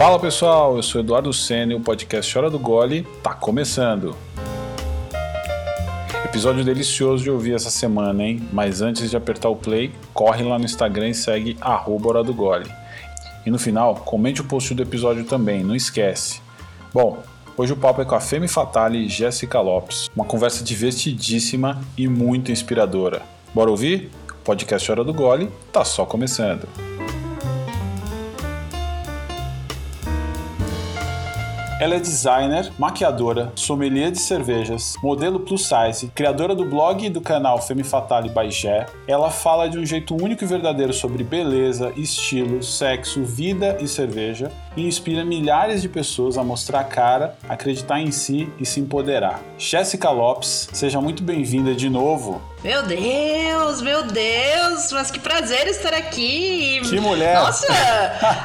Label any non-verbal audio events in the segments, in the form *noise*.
Fala pessoal, eu sou Eduardo Senna e o podcast Hora do Gole tá começando. Episódio delicioso de ouvir essa semana, hein? Mas antes de apertar o play, corre lá no Instagram e segue Hora do Gole. E no final, comente o post do episódio também, não esquece. Bom, hoje o papo é com a Femme Fatale Jéssica Lopes. Uma conversa divertidíssima e muito inspiradora. Bora ouvir? O podcast Hora do Gole tá só começando. Ela é designer, maquiadora, sommelier de cervejas, modelo plus size, criadora do blog e do canal Femme Fatale Gé. Ela fala de um jeito único e verdadeiro sobre beleza, estilo, sexo, vida e cerveja e inspira milhares de pessoas a mostrar a cara, acreditar em si e se empoderar. Jéssica Lopes, seja muito bem-vinda de novo. Meu Deus, meu Deus, mas que prazer estar aqui. Que mulher! Nossa,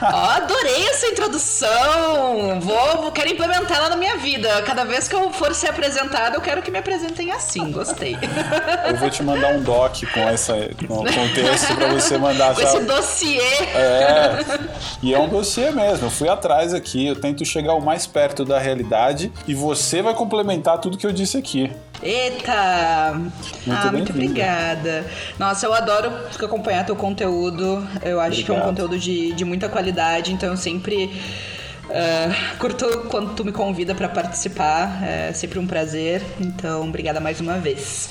ó, adorei essa introdução. Vou, vou quero implementar ela na minha vida. Cada vez que eu for ser apresentada, eu quero que me apresentem assim. Gostei. *laughs* Eu vou te mandar um doc com essa com, com texto para você mandar. Com esse dossiê. É. E é um dossiê mesmo. Eu fui atrás aqui. Eu tento chegar o mais perto da realidade e você vai complementar tudo que eu disse aqui. Eita! Muito ah, muito obrigada. Nossa, eu adoro acompanhar teu conteúdo. Eu acho Obrigado. que é um conteúdo de, de muita qualidade, então eu sempre. Uh, curto quando tu me convida para participar, é sempre um prazer. Então, obrigada mais uma vez.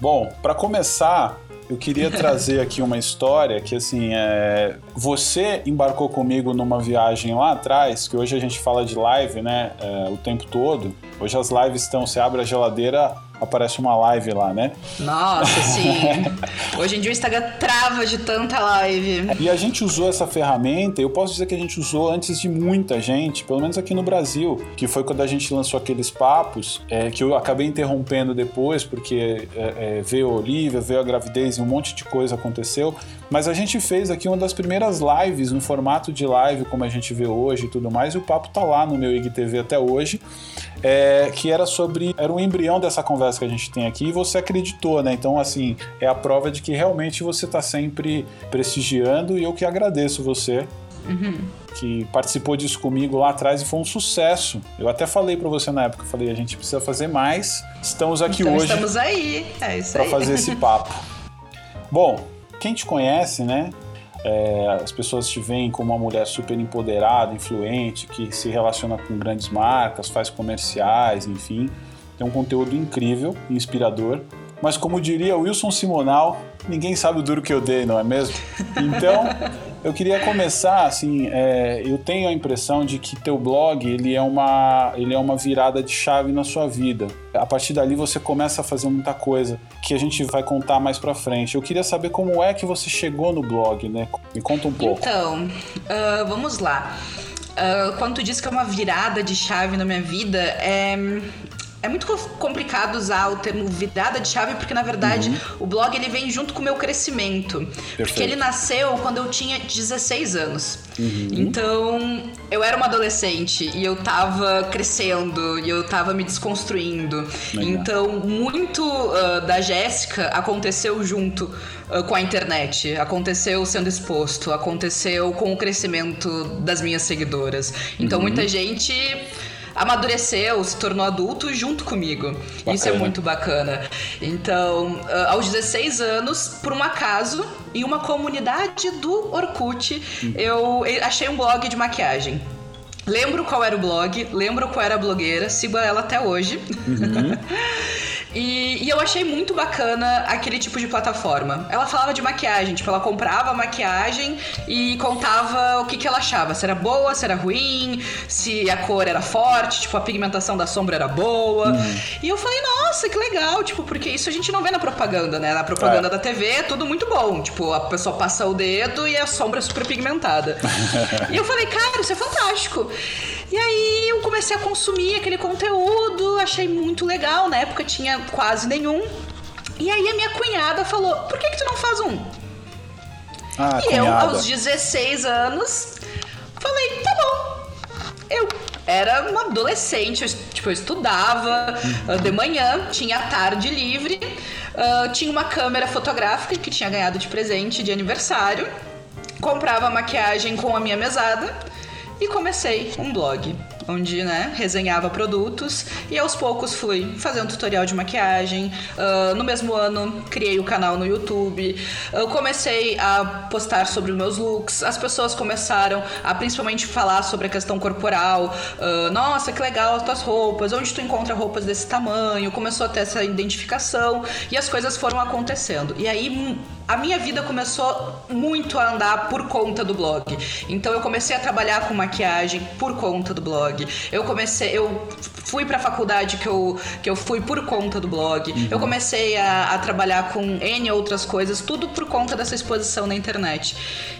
Bom, para começar, eu queria trazer aqui uma história que, assim, é... você embarcou comigo numa viagem lá atrás, que hoje a gente fala de live, né, é, o tempo todo. Hoje as lives estão, você abre a geladeira, aparece uma live lá, né? Nossa, *laughs* sim. Hoje em dia o Instagram trava de tanta live. E a gente usou essa ferramenta, eu posso dizer que a gente usou antes de muita gente, pelo menos aqui no Brasil, que foi quando a gente lançou aqueles papos, é, que eu acabei interrompendo depois, porque é, é, veio a Olivia, veio a gravidez e um monte de coisa aconteceu. Mas a gente fez aqui uma das primeiras lives no formato de live, como a gente vê hoje e tudo mais, e o papo tá lá no meu IGTV até hoje, é, que era sobre. Era um embrião dessa conversa que a gente tem aqui e você acreditou, né? Então, assim, é a prova de que realmente você tá sempre prestigiando e eu que agradeço você. Uhum. Que participou disso comigo lá atrás e foi um sucesso. Eu até falei para você na época, falei, a gente precisa fazer mais. Estamos aqui então, hoje. Estamos aí, é isso Para fazer esse papo. *laughs* Bom, quem te conhece, né? É, as pessoas te veem como uma mulher super empoderada, influente, que se relaciona com grandes marcas, faz comerciais, enfim. Tem um conteúdo incrível, inspirador. Mas como diria Wilson Simonal, ninguém sabe o duro que eu dei, não é mesmo? Então, eu queria começar assim, é, eu tenho a impressão de que teu blog ele é uma ele é uma virada de chave na sua vida. A partir dali você começa a fazer muita coisa que a gente vai contar mais para frente. Eu queria saber como é que você chegou no blog, né? Me conta um pouco. Então, uh, vamos lá. Uh, quando tu disse que é uma virada de chave na minha vida, é, é muito complicado usar o termo virada de chave, porque na verdade uhum. o blog ele vem junto com o meu crescimento. Perfeito. Porque ele nasceu quando eu tinha 16 anos. Uhum. Então eu era uma adolescente e eu tava crescendo e eu tava me desconstruindo. Legal. Então muito uh, da Jéssica aconteceu junto uh, com a internet, aconteceu sendo exposto, aconteceu com o crescimento das minhas seguidoras. Então uhum. muita gente amadureceu, se tornou adulto junto comigo. Bacana. Isso é muito bacana. Então, ah, aos 16 anos, por um acaso, em uma comunidade do Orkut, uhum. eu achei um blog de maquiagem. Lembro qual era o blog, lembro qual era a blogueira, sigo ela até hoje. Uhum. *laughs* E, e, eu achei muito bacana aquele tipo de plataforma. Ela falava de maquiagem, tipo, ela comprava maquiagem e contava o que, que ela achava. Se era boa, se era ruim, se a cor era forte, tipo, a pigmentação da sombra era boa. Uhum. E eu falei, nossa, que legal, tipo, porque isso a gente não vê na propaganda, né? Na propaganda é. da TV é tudo muito bom. Tipo, a pessoa passa o dedo e a sombra é super pigmentada. *laughs* e eu falei, cara, isso é fantástico. E aí eu comecei a consumir aquele conteúdo, achei muito legal. Na época tinha quase nenhum. E aí a minha cunhada falou: por que, que tu não faz um? Ah, e cunhada. eu, aos 16 anos, falei: tá bom. Eu era uma adolescente, eu, tipo, eu estudava uh, de manhã, tinha a tarde livre, uh, tinha uma câmera fotográfica que tinha ganhado de presente de aniversário, comprava maquiagem com a minha mesada e comecei um blog onde né, resenhava produtos e aos poucos fui fazendo tutorial de maquiagem. Uh, no mesmo ano criei o canal no YouTube. Eu comecei a postar sobre os meus looks. As pessoas começaram a principalmente falar sobre a questão corporal. Uh, Nossa, que legal as tuas roupas. Onde tu encontra roupas desse tamanho? Começou a ter essa identificação e as coisas foram acontecendo. E aí a minha vida começou muito a andar por conta do blog. Então eu comecei a trabalhar com maquiagem por conta do blog. Eu comecei, eu fui para a faculdade que eu, que eu fui por conta do blog. Uhum. Eu comecei a, a, trabalhar com N outras coisas, tudo por conta dessa exposição na internet.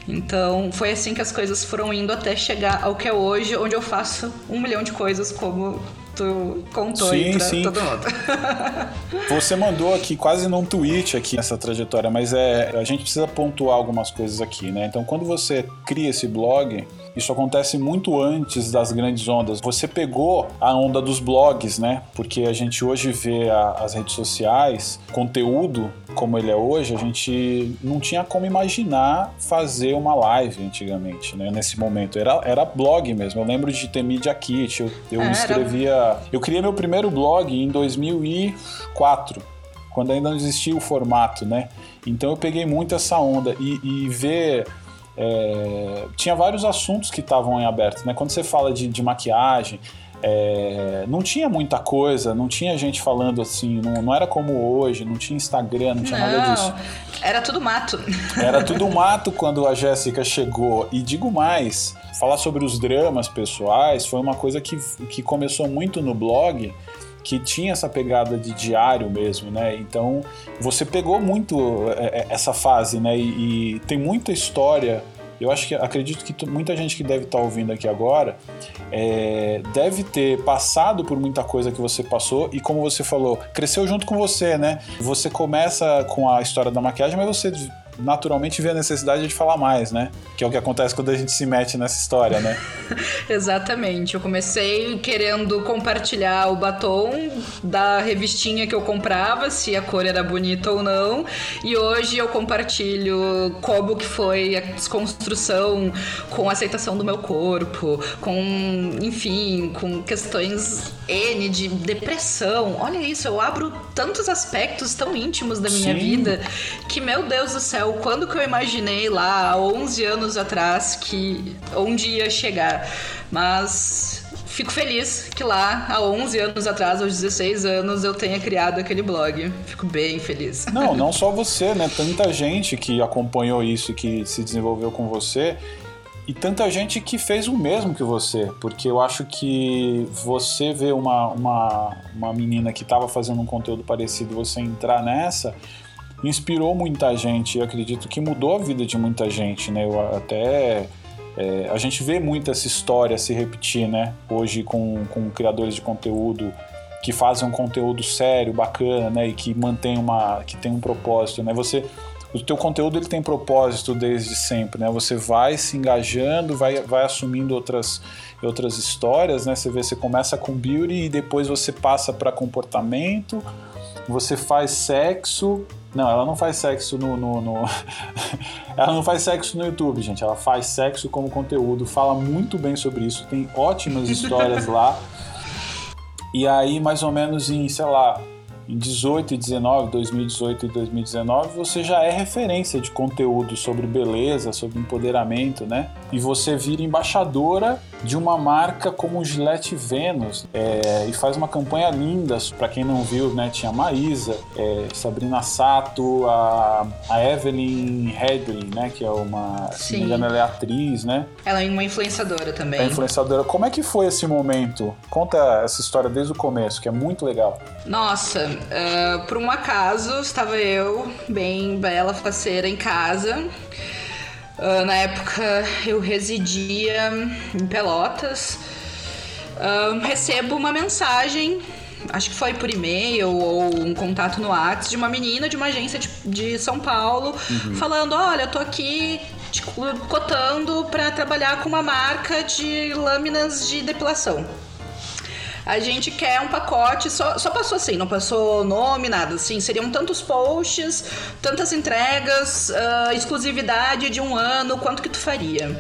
Então foi assim que as coisas foram indo até chegar ao que é hoje, onde eu faço um milhão de coisas como tu contou sim, aí pra sim. todo mundo. *laughs* Você mandou aqui quase num tweet aqui essa trajetória, mas é a gente precisa pontuar algumas coisas aqui, né? Então, quando você cria esse blog, isso acontece muito antes das grandes ondas. Você pegou a onda dos blogs, né? Porque a gente hoje vê a, as redes sociais, conteúdo como ele é hoje, a gente não tinha como imaginar fazer uma live antigamente, né? Nesse momento. Era, era blog mesmo. Eu lembro de ter Media Kit, eu, eu escrevia. Eu criei meu primeiro blog em 2004 quando ainda não existia o formato, né? Então eu peguei muito essa onda e, e ver é, tinha vários assuntos que estavam em aberto, né? Quando você fala de, de maquiagem, é, não tinha muita coisa, não tinha gente falando assim, não, não era como hoje, não tinha Instagram, não tinha não, nada disso. Era tudo mato. Era tudo *laughs* mato quando a Jéssica chegou. E digo mais, falar sobre os dramas pessoais foi uma coisa que, que começou muito no blog que tinha essa pegada de diário mesmo, né? Então você pegou muito é, é, essa fase, né? E, e tem muita história. Eu acho que acredito que muita gente que deve estar tá ouvindo aqui agora é, deve ter passado por muita coisa que você passou e como você falou, cresceu junto com você, né? Você começa com a história da maquiagem, mas você naturalmente vê a necessidade de falar mais, né? Que é o que acontece quando a gente se mete nessa história, né? *laughs* Exatamente. Eu comecei querendo compartilhar o batom da revistinha que eu comprava, se a cor era bonita ou não, e hoje eu compartilho como que foi a desconstrução com a aceitação do meu corpo, com, enfim, com questões N de depressão. Olha isso, eu abro tantos aspectos tão íntimos da minha Sim. vida que, meu Deus do céu, quando que eu imaginei lá, há 11 anos atrás, que onde ia chegar. Mas fico feliz que lá, há 11 anos atrás, aos 16 anos, eu tenha criado aquele blog. Fico bem feliz. Não, não só você, né? Tanta gente que acompanhou isso e que se desenvolveu com você. E tanta gente que fez o mesmo que você, porque eu acho que você vê uma, uma, uma menina que estava fazendo um conteúdo parecido, você entrar nessa, inspirou muita gente. Eu acredito que mudou a vida de muita gente, né? Eu até é, a gente vê muito essa história se repetir, né? Hoje com, com criadores de conteúdo que fazem um conteúdo sério, bacana, né? E que mantém uma, que tem um propósito, né? Você o teu conteúdo ele tem propósito desde sempre, né? Você vai se engajando, vai, vai assumindo outras, outras histórias, né? Você vê, você começa com beauty e depois você passa para comportamento, você faz sexo. Não, ela não faz sexo no, no, no... *laughs* ela não faz sexo no YouTube, gente. Ela faz sexo como conteúdo, fala muito bem sobre isso, tem ótimas histórias lá. *laughs* E aí, mais ou menos em, sei lá, 18 e 19, 2018 e 2019, você já é referência de conteúdo sobre beleza, sobre empoderamento, né? E você vira embaixadora de uma marca como Gillette Venus é, e faz uma campanha linda. Para quem não viu, né, tinha a Maísa, é, Sabrina Sato, a, a Evelyn Headley, né, que é uma, Sim. se não me engano, ela é atriz, né? Ela é uma influenciadora também. É influenciadora. Como é que foi esse momento? Conta essa história desde o começo, que é muito legal. Nossa, uh, por um acaso, estava eu, bem bela, faceira, em casa. Uh, na época eu residia em Pelotas. Uh, recebo uma mensagem, acho que foi por e-mail ou um contato no WhatsApp, de uma menina de uma agência de, de São Paulo, uhum. falando: Olha, eu tô aqui te cotando para trabalhar com uma marca de lâminas de depilação a gente quer um pacote, só, só passou assim, não passou nome, nada, assim, seriam tantos posts, tantas entregas, uh, exclusividade de um ano, quanto que tu faria?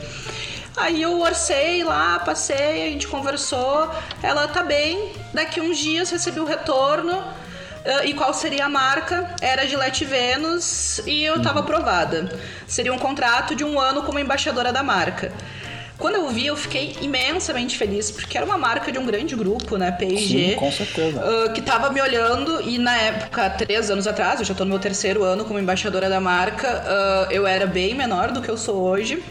Aí eu orcei lá, passei, a gente conversou. Ela tá bem. Daqui uns dias recebi o retorno. Uh, e qual seria a marca? Era Gillette Venus e eu estava aprovada. Seria um contrato de um ano como embaixadora da marca. Quando eu vi, eu fiquei imensamente feliz, porque era uma marca de um grande grupo, né? P&G. Sim, com certeza. Uh, que tava me olhando e na época, três anos atrás, eu já tô no meu terceiro ano como embaixadora da marca, uh, eu era bem menor do que eu sou hoje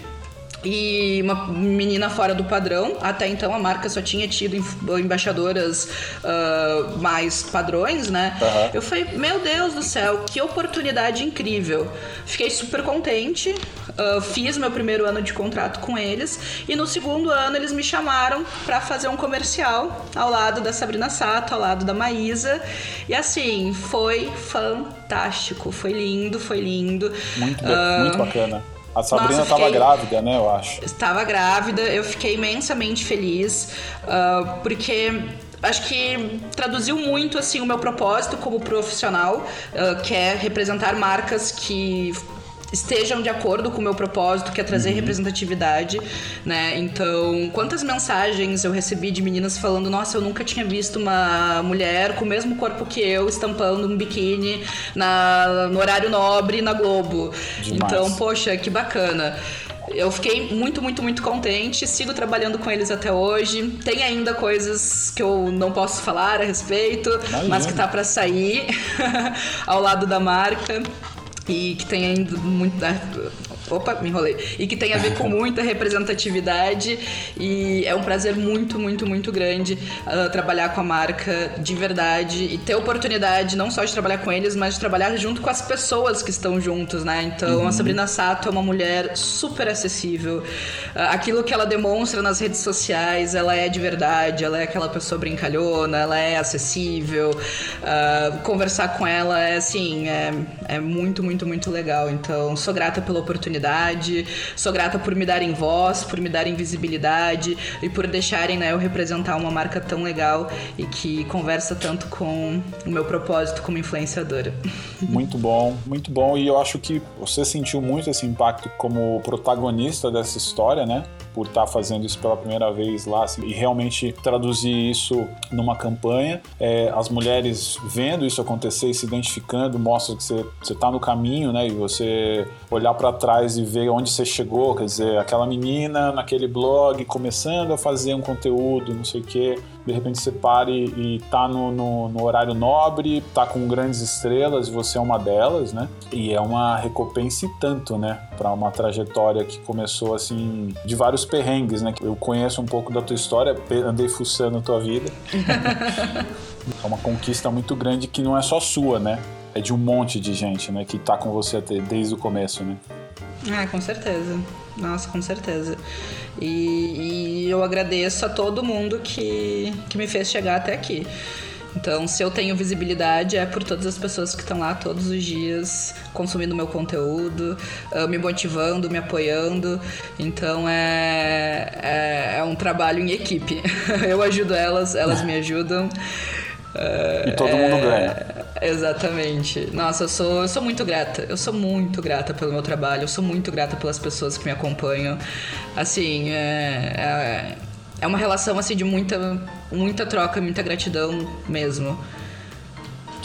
e uma menina fora do padrão. Até então a marca só tinha tido embaixadoras uh, mais padrões, né? Uhum. Eu falei, meu Deus do céu, que oportunidade incrível. Fiquei super contente, uh, fiz meu primeiro ano de contrato com eles e no segundo ano eles me chamaram para fazer um comercial ao lado da Sabrina Sato, ao lado da Maísa. E assim, foi fantástico, foi lindo, foi lindo. Muito, uh, muito bacana. A Sabrina estava grávida, né, eu acho. Estava grávida, eu fiquei imensamente feliz, uh, porque acho que traduziu muito assim o meu propósito como profissional, uh, que é representar marcas que estejam de acordo com o meu propósito, que é trazer uhum. representatividade, né? Então, quantas mensagens eu recebi de meninas falando: "Nossa, eu nunca tinha visto uma mulher com o mesmo corpo que eu estampando um biquíni na, no horário nobre na Globo". Demais. Então, poxa, que bacana. Eu fiquei muito, muito, muito contente. Sigo trabalhando com eles até hoje. Tem ainda coisas que eu não posso falar a respeito, Imagina. mas que tá para sair *laughs* ao lado da marca e que tem ainda muito. Opa, me enrolei. E que tem a ver com *laughs* muita representatividade. E é um prazer muito, muito, muito grande uh, trabalhar com a marca de verdade e ter a oportunidade não só de trabalhar com eles, mas de trabalhar junto com as pessoas que estão juntos, né? Então uhum. a Sabrina Sato é uma mulher super acessível. Uh, aquilo que ela demonstra nas redes sociais, ela é de verdade, ela é aquela pessoa brincalhona, ela é acessível. Uh, conversar com ela é assim, é, é muito, muito, muito legal. Então, sou grata pela oportunidade oportunidade. Sou grata por me darem voz, por me darem visibilidade e por deixarem né, eu representar uma marca tão legal e que conversa tanto com o meu propósito como influenciadora. *laughs* Muito bom, muito bom. E eu acho que você sentiu muito esse impacto como protagonista dessa história, né? Por estar tá fazendo isso pela primeira vez lá assim, e realmente traduzir isso numa campanha. É, as mulheres vendo isso acontecer e se identificando mostra que você está no caminho, né? E você olhar para trás e ver onde você chegou, quer dizer, aquela menina naquele blog começando a fazer um conteúdo, não sei o quê, de repente você para e, tá no, no, no, horário nobre, tá com grandes estrelas e você é uma delas, né? E é uma recompensa e tanto, né? Para uma trajetória que começou assim, de vários perrengues, né? Eu conheço um pouco da tua história, andei fuçando a tua vida. *laughs* é uma conquista muito grande que não é só sua, né? É de um monte de gente, né? Que tá com você desde o começo, né? Ah, com certeza. Nossa, com certeza. E, e, eu agradeço a todo mundo que, que me fez chegar até aqui. Então, se eu tenho visibilidade, é por todas as pessoas que estão lá todos os dias consumindo meu conteúdo, ah, me motivando, me apoiando. Então, é, é, é um trabalho em equipe. *laughs* Eu ajudo elas, elas me ajudam. E todo é, mundo ganha. Exatamente. Nossa, eu sou, eu sou muito grata. Eu sou muito grata pelo meu trabalho. Eu sou muito grata pelas pessoas que me acompanham. Assim, é, é, é uma relação assim de muita, muita troca, muita gratidão mesmo.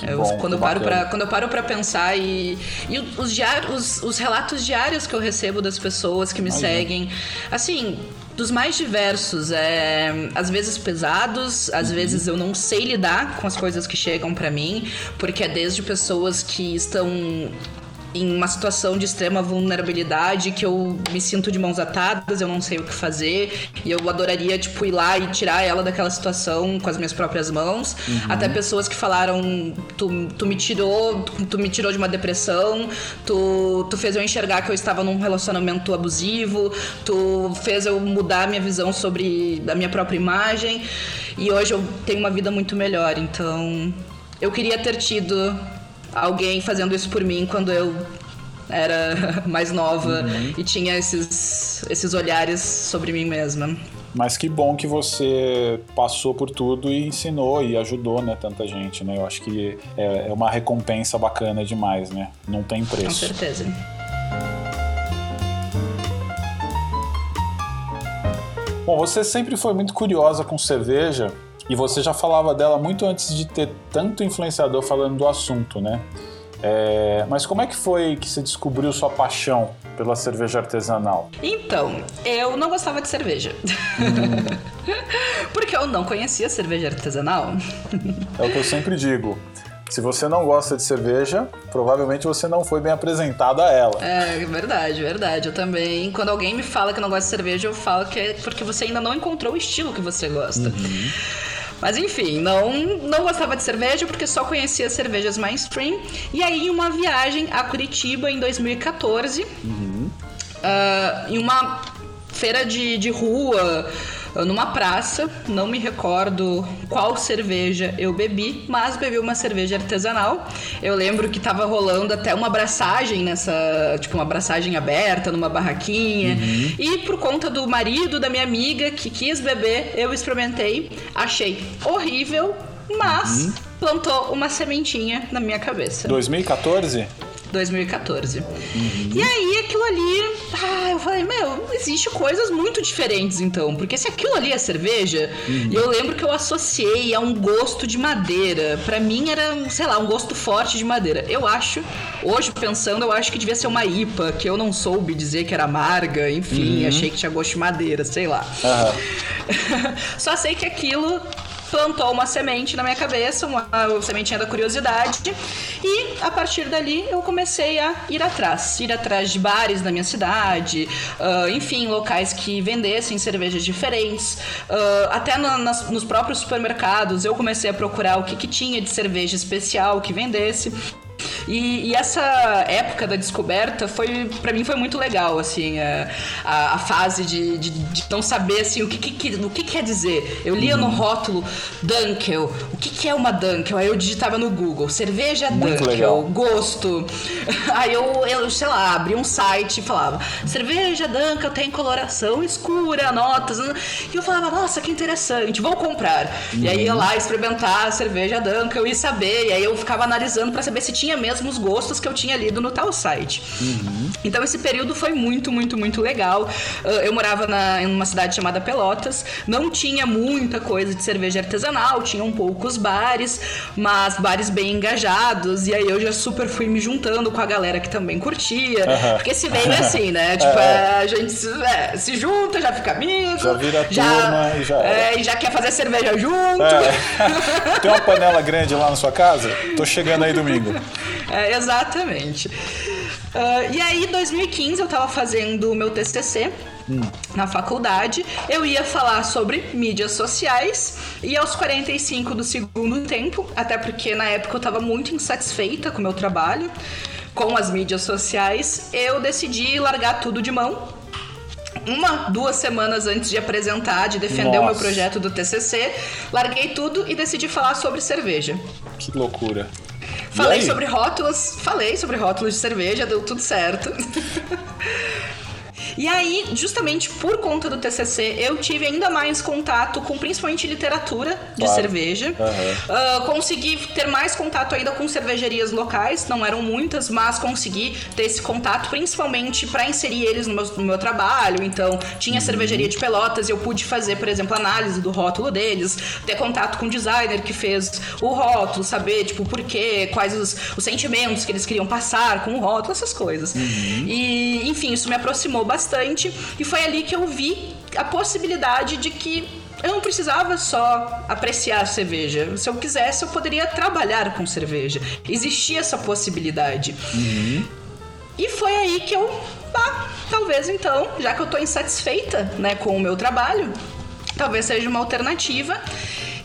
Eu, bom, quando, eu paro pra, quando eu paro para pensar e, e os, diários, os, os, relatos diários que eu recebo das pessoas que me Imagina. seguem, assim, dos mais diversos, é, às vezes pesados, às uhum. vezes eu não sei lidar com as coisas que chegam para mim, porque é desde pessoas que estão em uma situação de extrema vulnerabilidade que eu me sinto de mãos atadas, eu não sei o que fazer, e eu adoraria, tipo, ir lá e tirar ela daquela situação com as minhas próprias mãos. Uhum. Até pessoas que falaram, tu, tu me tirou, tu, tu, me tirou de uma depressão, tu, tu fez eu enxergar que eu estava num relacionamento abusivo, tu fez eu mudar a minha visão sobre a minha própria imagem, e hoje eu tenho uma vida muito melhor, então... Eu queria ter tido alguém fazendo isso por mim quando eu era *laughs* mais nova uhum. e tinha esses, esses olhares sobre mim mesma. Mas que bom que você passou por tudo e ensinou e ajudou, né, tanta gente, né? Eu acho que é, é uma recompensa bacana demais, né? Não tem preço. Com certeza. Bom, você sempre foi muito curiosa com cerveja e você já falava dela muito antes de ter tanto influenciador falando do assunto, né? É, mas como é que foi que você descobriu sua paixão pela cerveja artesanal? Então, eu não gostava de cerveja. Hum. *laughs* Porque eu não conhecia cerveja artesanal. É o que eu sempre digo. Se você não gosta de cerveja, provavelmente você não foi bem apresentado a ela. É, verdade, verdade. Eu também, quando alguém me fala que não gosta de cerveja, eu falo que é porque você ainda não encontrou o estilo que você gosta. Uhum. Mas enfim, não, não gostava de cerveja porque só conhecia cervejas mainstream. E aí, em uma viagem a Curitiba em 2014, uhum. uh, em uma feira de, de rua numa praça, não me recordo qual cerveja eu bebi, mas bebi uma cerveja artesanal. Eu lembro que tava rolando até uma abraçagem nessa, tipo uma abraçagem aberta numa barraquinha. Uhum. E por conta do marido da minha amiga que quis beber, eu experimentei, achei horrível, mas uhum. plantou uma sementinha na minha cabeça. 2014? 2014. Uhum. E aí aquilo ali, ah, eu falei, meu, existe coisas muito diferentes então, porque se aquilo ali é cerveja, uhum. eu lembro que eu associei a um gosto de madeira. Para mim era, sei lá, um gosto forte de madeira. Eu acho, hoje pensando, eu acho que devia ser uma IPA, que eu não soube dizer que era amarga, enfim, uhum. achei que tinha gosto de madeira, sei lá. *laughs* Só sei que aquilo plantou uma semente na minha cabeça, uma sementinha da curiosidade, e a partir dali eu comecei a ir atrás, ir atrás de bares da minha cidade, uh, enfim, locais que vendessem cervejas diferentes, uh, até nas, nos próprios supermercados eu comecei a procurar o que, que tinha de cerveja especial que vendesse. E, e, essa época da descoberta foi, para mim, foi muito legal, assim, a, a, a fase de, de, de, não saber, assim, o que, que, o que quer dizer. Eu lia uhum. no rótulo Dunkel, o que, que é uma Dunkel? Aí eu digitava no Google, cerveja muito Dunkel, legal. gosto. *laughs* Aí eu, eu, sei lá, abri um site e falava, cerveja Dunkel tem coloração escura, notas. E eu falava, nossa, que interessante, vou comprar. Uhum. E aí ia uhum. lá experimentar a cerveja Dunkel e saber. E aí eu ficava analisando para saber se tinha mesmo mesmos gostos que eu tinha lido no tal site. Uhum. Então esse período foi muito, muito, muito legal. Uh, eu morava na, em uma cidade chamada Pelotas, não tinha muita coisa de cerveja artesanal, tinham poucos bares, mas bares bem engajados, e aí eu já super fui me juntando com a galera que também curtia, uhum. porque meio é assim, né? *laughs* Tipo, é. a gente é, se junta, já fica amigo. Já vira já, turma e já é, já quer fazer cerveja junto. É. *laughs* Tem uma panela grande lá na sua casa? Tô chegando aí domingo. *laughs* *laughs* É, exatamente. Uh, e aí, em 2015, eu estava fazendo o meu TCC hum. na faculdade. Eu ia falar sobre mídias sociais e aos 45 do segundo tempo, até porque na época eu estava muito insatisfeita com o meu trabalho, com as mídias sociais, eu decidi largar tudo de mão uma, duas semanas antes de apresentar, de defender Nossa. o meu projeto do TCC, larguei tudo e decidi falar sobre cerveja. Que loucura. Falei sobre rótulos, falei sobre rótulos de cerveja, deu tudo certo. *laughs* E aí, justamente por conta do TCC, eu tive ainda mais contato com principalmente literatura de claro. cerveja. Uhum. Uh, consegui ter mais contato ainda com cervejarias locais, não eram muitas, mas consegui ter esse contato principalmente para inserir eles no meu, no meu, trabalho. Então, tinha uhum. cervejaria de Pelotas, eu pude fazer, por exemplo, análise do rótulo deles, ter contato com o designer que fez o rótulo, saber, tipo, por quê, quais os, os sentimentos que eles queriam passar com o rótulo, essas coisas. Uhum. E, enfim, isso me aproximou bastante bastante e foi ali que eu vi a possibilidade de que eu não precisava só apreciar a cerveja. Se eu quisesse, eu poderia trabalhar com cerveja. Existia essa possibilidade. Uhum. E foi aí que eu, talvez então, já que eu tô insatisfeita, né, com o meu trabalho, talvez seja uma alternativa.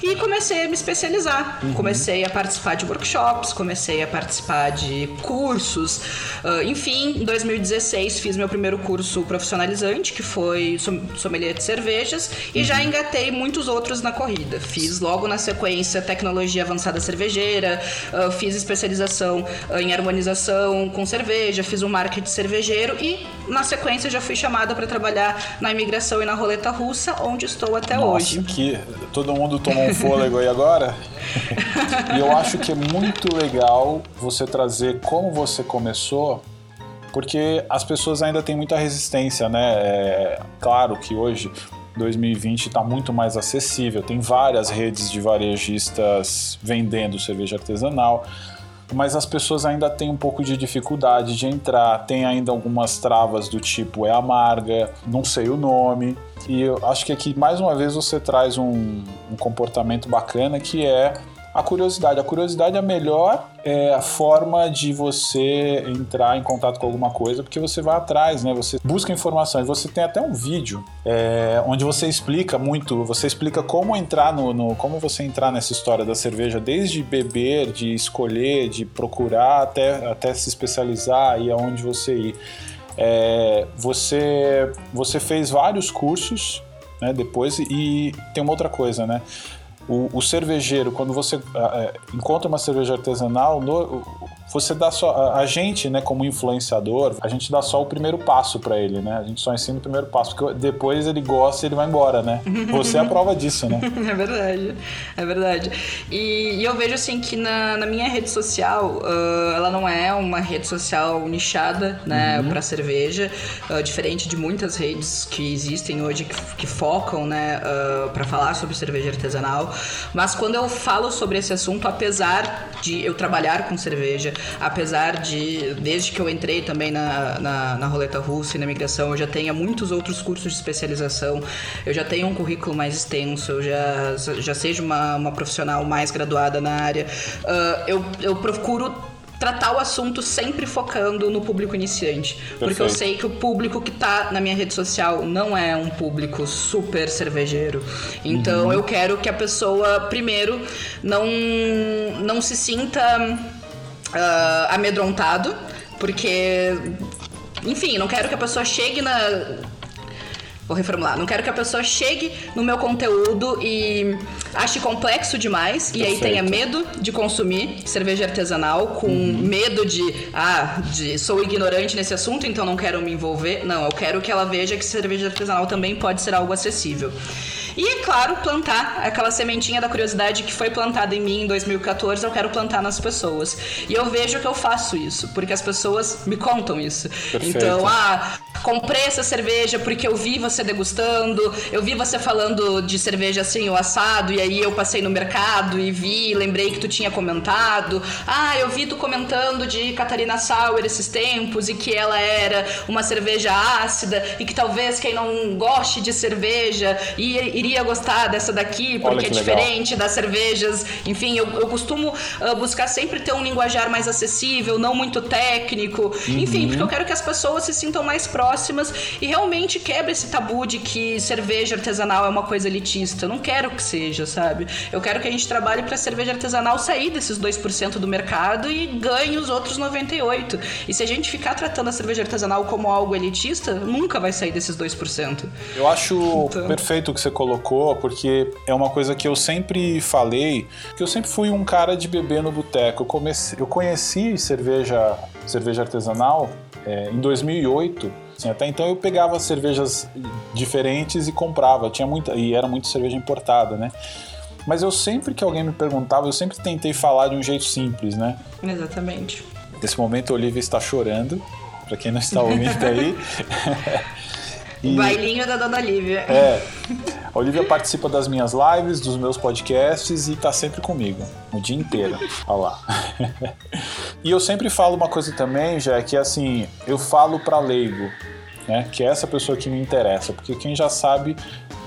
E comecei a me especializar. Uhum. Comecei a participar de workshops, comecei a participar de cursos. Uh, enfim, em 2016 fiz meu primeiro curso profissionalizante, que foi sommelier de cervejas, e uhum. já engatei muitos outros na corrida. Fiz logo na sequência tecnologia avançada cervejeira, uh, fiz especialização uh, em harmonização com cerveja, fiz um marketing cervejeiro e na sequência já fui chamada para trabalhar na imigração e na roleta russa, onde estou até Nossa, hoje. Que todo mundo tomou um fôlego aí agora. e eu acho que é muito legal você trazer como você começou, porque as pessoas ainda têm muita resistência, né? É, claro que hoje 2020 está muito mais acessível. Tem várias redes de varejistas vendendo cerveja artesanal, mas as pessoas ainda têm um pouco de dificuldade de entrar. Tem ainda algumas travas do tipo é amarga, não sei o nome. E eu acho que aqui mais uma vez você traz um, um comportamento bacana que é a curiosidade. A curiosidade é a melhor é, forma de você entrar em contato com alguma coisa, porque você vai atrás, né? Você busca informações. Você tem até um vídeo é, onde você explica muito, você explica como entrar no, no, como você entrar nessa história da cerveja, desde beber, de escolher, de procurar, até, até se especializar e aonde você ir. É, você, você fez vários cursos né, depois e tem uma outra coisa, né? O, o cervejeiro, quando você é, encontra uma cerveja artesanal, no, você dá só. A gente, né, como influenciador, a gente dá só o primeiro passo para ele, né? A gente só ensina o primeiro passo, porque depois ele gosta e ele vai embora, né? Você é a prova disso, né? *laughs* é verdade, é verdade. E, e, eu vejo assim que na, na minha rede social, uh, ela não é uma rede social nichada, né, uhum. para cerveja, uh, diferente de muitas redes que existem hoje que, que focam, né, uh, para falar sobre cerveja artesanal. Mas quando eu falo sobre esse assunto, apesar de eu trabalhar com cerveja, apesar de, desde que eu entrei também na, na, na roleta russa e na migração, eu já tenho muitos outros cursos de especialização, eu já tenho um currículo mais extenso, eu já, já seja uma, uma profissional mais graduada na área, uh, eu, eu procuro tratar o assunto sempre focando no público iniciante. Perfeito. Porque eu sei que o público que tá na minha rede social não é um público super cervejeiro. Então uhum. eu quero que a pessoa, primeiro, não, não se sinta uh, amedrontado, porque, enfim, não quero que a pessoa chegue na. Vou reformular. Não quero que a pessoa chegue no meu conteúdo e ache complexo demais Perfeito. e aí tenha medo de consumir cerveja artesanal, com uhum. medo de, ah, de sou ignorante nesse assunto, então não quero me envolver. Não, eu quero que ela veja que cerveja artesanal também pode ser algo acessível. E, é claro, plantar aquela sementinha da curiosidade que foi plantada em mim em 2014, eu quero plantar nas pessoas. E eu vejo que eu faço isso, porque as pessoas me contam isso. Perfeito. Então, ah, comprei essa cerveja porque eu vi você degustando, eu vi você falando de cerveja assim, o assado, e aí eu passei no mercado e vi, lembrei que tu tinha comentado. Ah, eu vi tu comentando de Catarina Sauer esses tempos e que ela era uma cerveja ácida e que talvez quem não goste de cerveja e iria gostar dessa daqui, porque é diferente legal. das cervejas. Enfim, eu, eu costumo uh, buscar sempre ter um linguajar mais acessível, não muito técnico. Uhum. Enfim, porque eu quero que as pessoas se sintam mais próximas e realmente quebre esse tabu de que cerveja artesanal é uma coisa elitista. Eu não quero que seja, sabe? Eu quero que a gente trabalhe para cerveja artesanal sair desses 2% do mercado e ganhe os outros 98%. E se a gente ficar tratando a cerveja artesanal como algo elitista, nunca vai sair desses 2%. Eu acho então... perfeito o que você colocou colocou, porque é uma coisa que eu sempre falei, que eu sempre fui um cara de beber no boteco. Eu, comecei, eu conheci cerveja, cerveja artesanal é, em 2008. Assim, até então eu pegava cervejas diferentes e comprava. Tinha muita e era muito cerveja importada, né? Mas eu sempre que alguém me perguntava, eu sempre tentei falar de um jeito simples, né? Exatamente. Nesse momento a Olivia está chorando, para quem não está ouvindo aí. *laughs* *laughs* E, Bailinho da Dona Olivia. É. A Olivia participa das minhas lives, dos meus podcasts e tá sempre comigo, o dia inteiro. Olha lá. e eu sempre falo uma coisa também, já que assim, eu falo para leigo, né? Que é essa pessoa que me interessa, porque quem já sabe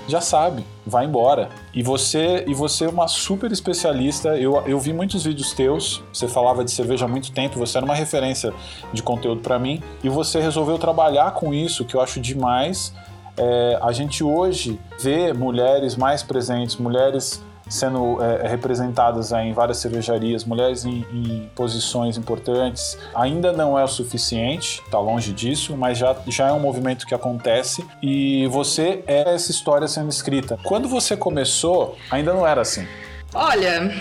já sabe, vai embora. E você e você é uma super especialista. Eu, eu vi muitos vídeos teus, você falava de cerveja há muito tempo, você era uma referência de conteúdo para mim, e você resolveu trabalhar com isso, que eu acho demais. É, a gente hoje vê mulheres mais presentes, mulheres sendo é, representadas em várias cervejarias, mulheres em, em, posições importantes, ainda não é o suficiente, está longe disso, mas já, já é um movimento que acontece e você é essa história sendo escrita. Quando você começou, ainda não era assim. Olha,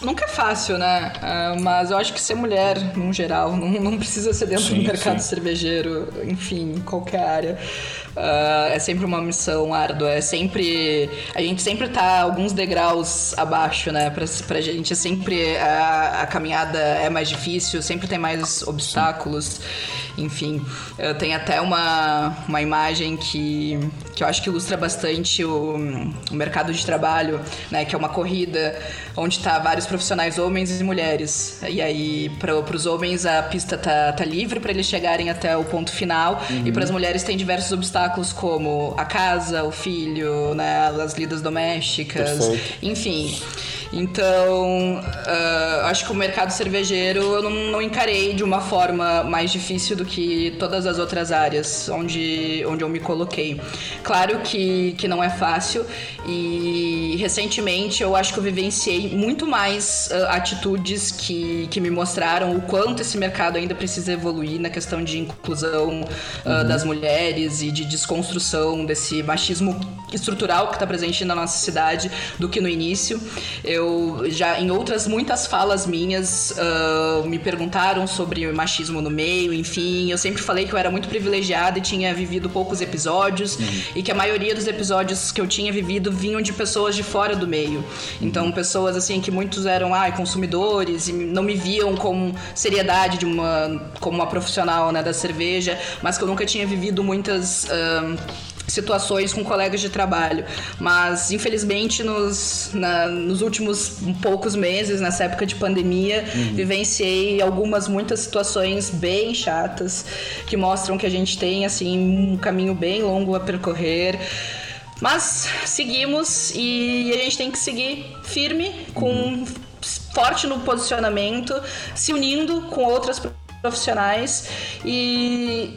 Nunca é fácil, né? Uh, mas eu acho que ser mulher, no geral, não, não precisa ser dentro sim, do mercado sim. cervejeiro, enfim, em qualquer área. Uh, é sempre uma missão árdua, é sempre. A gente sempre tá alguns degraus abaixo, né? Pra, pra gente, é sempre a, a caminhada é mais difícil, sempre tem mais obstáculos. Enfim, tem até uma, uma imagem que, que eu acho que ilustra bastante o, o mercado de trabalho, né? Que é uma corrida onde tá vários profissionais, homens e mulheres. E aí, para os homens, a pista tá, tá livre para eles chegarem até o ponto final. Uhum. E para as mulheres, tem diversos obstáculos, como a casa, o filho, né, as lidas domésticas, Perfeito. enfim. Então, uh, acho que o mercado cervejeiro eu não, não, encarei de uma forma mais difícil do que todas as outras áreas onde, onde eu me coloquei. Claro que, que não é fácil e recentemente eu acho que eu vivenciei muito mais uh, atitudes que, que me mostraram o quanto esse mercado ainda precisa evoluir na questão de inclusão uh, uhum. das mulheres e de desconstrução desse machismo estrutural que está presente na nossa cidade do que no início. Eu eu já em outras muitas falas minhas uh, me perguntaram sobre machismo no meio, enfim, eu sempre falei que eu era muito privilegiada e tinha vivido poucos episódios uhum. e que a maioria dos episódios que eu tinha vivido vinham de pessoas de fora do meio. Então, uhum. pessoas assim que muitos eram ah, consumidores e não me viam com seriedade de uma como uma profissional, né, da cerveja, mas que eu nunca tinha vivido muitas uh, situações com colegas de trabalho. Mas, infelizmente, nos, na, nos últimos poucos meses, nessa época de pandemia, uhum. vivenciei algumas, muitas situações bem chatas que mostram que a gente tem, assim, um caminho bem longo a percorrer. Mas seguimos e a gente tem que seguir firme, com uhum. forte no posicionamento, se unindo com outras profissionais e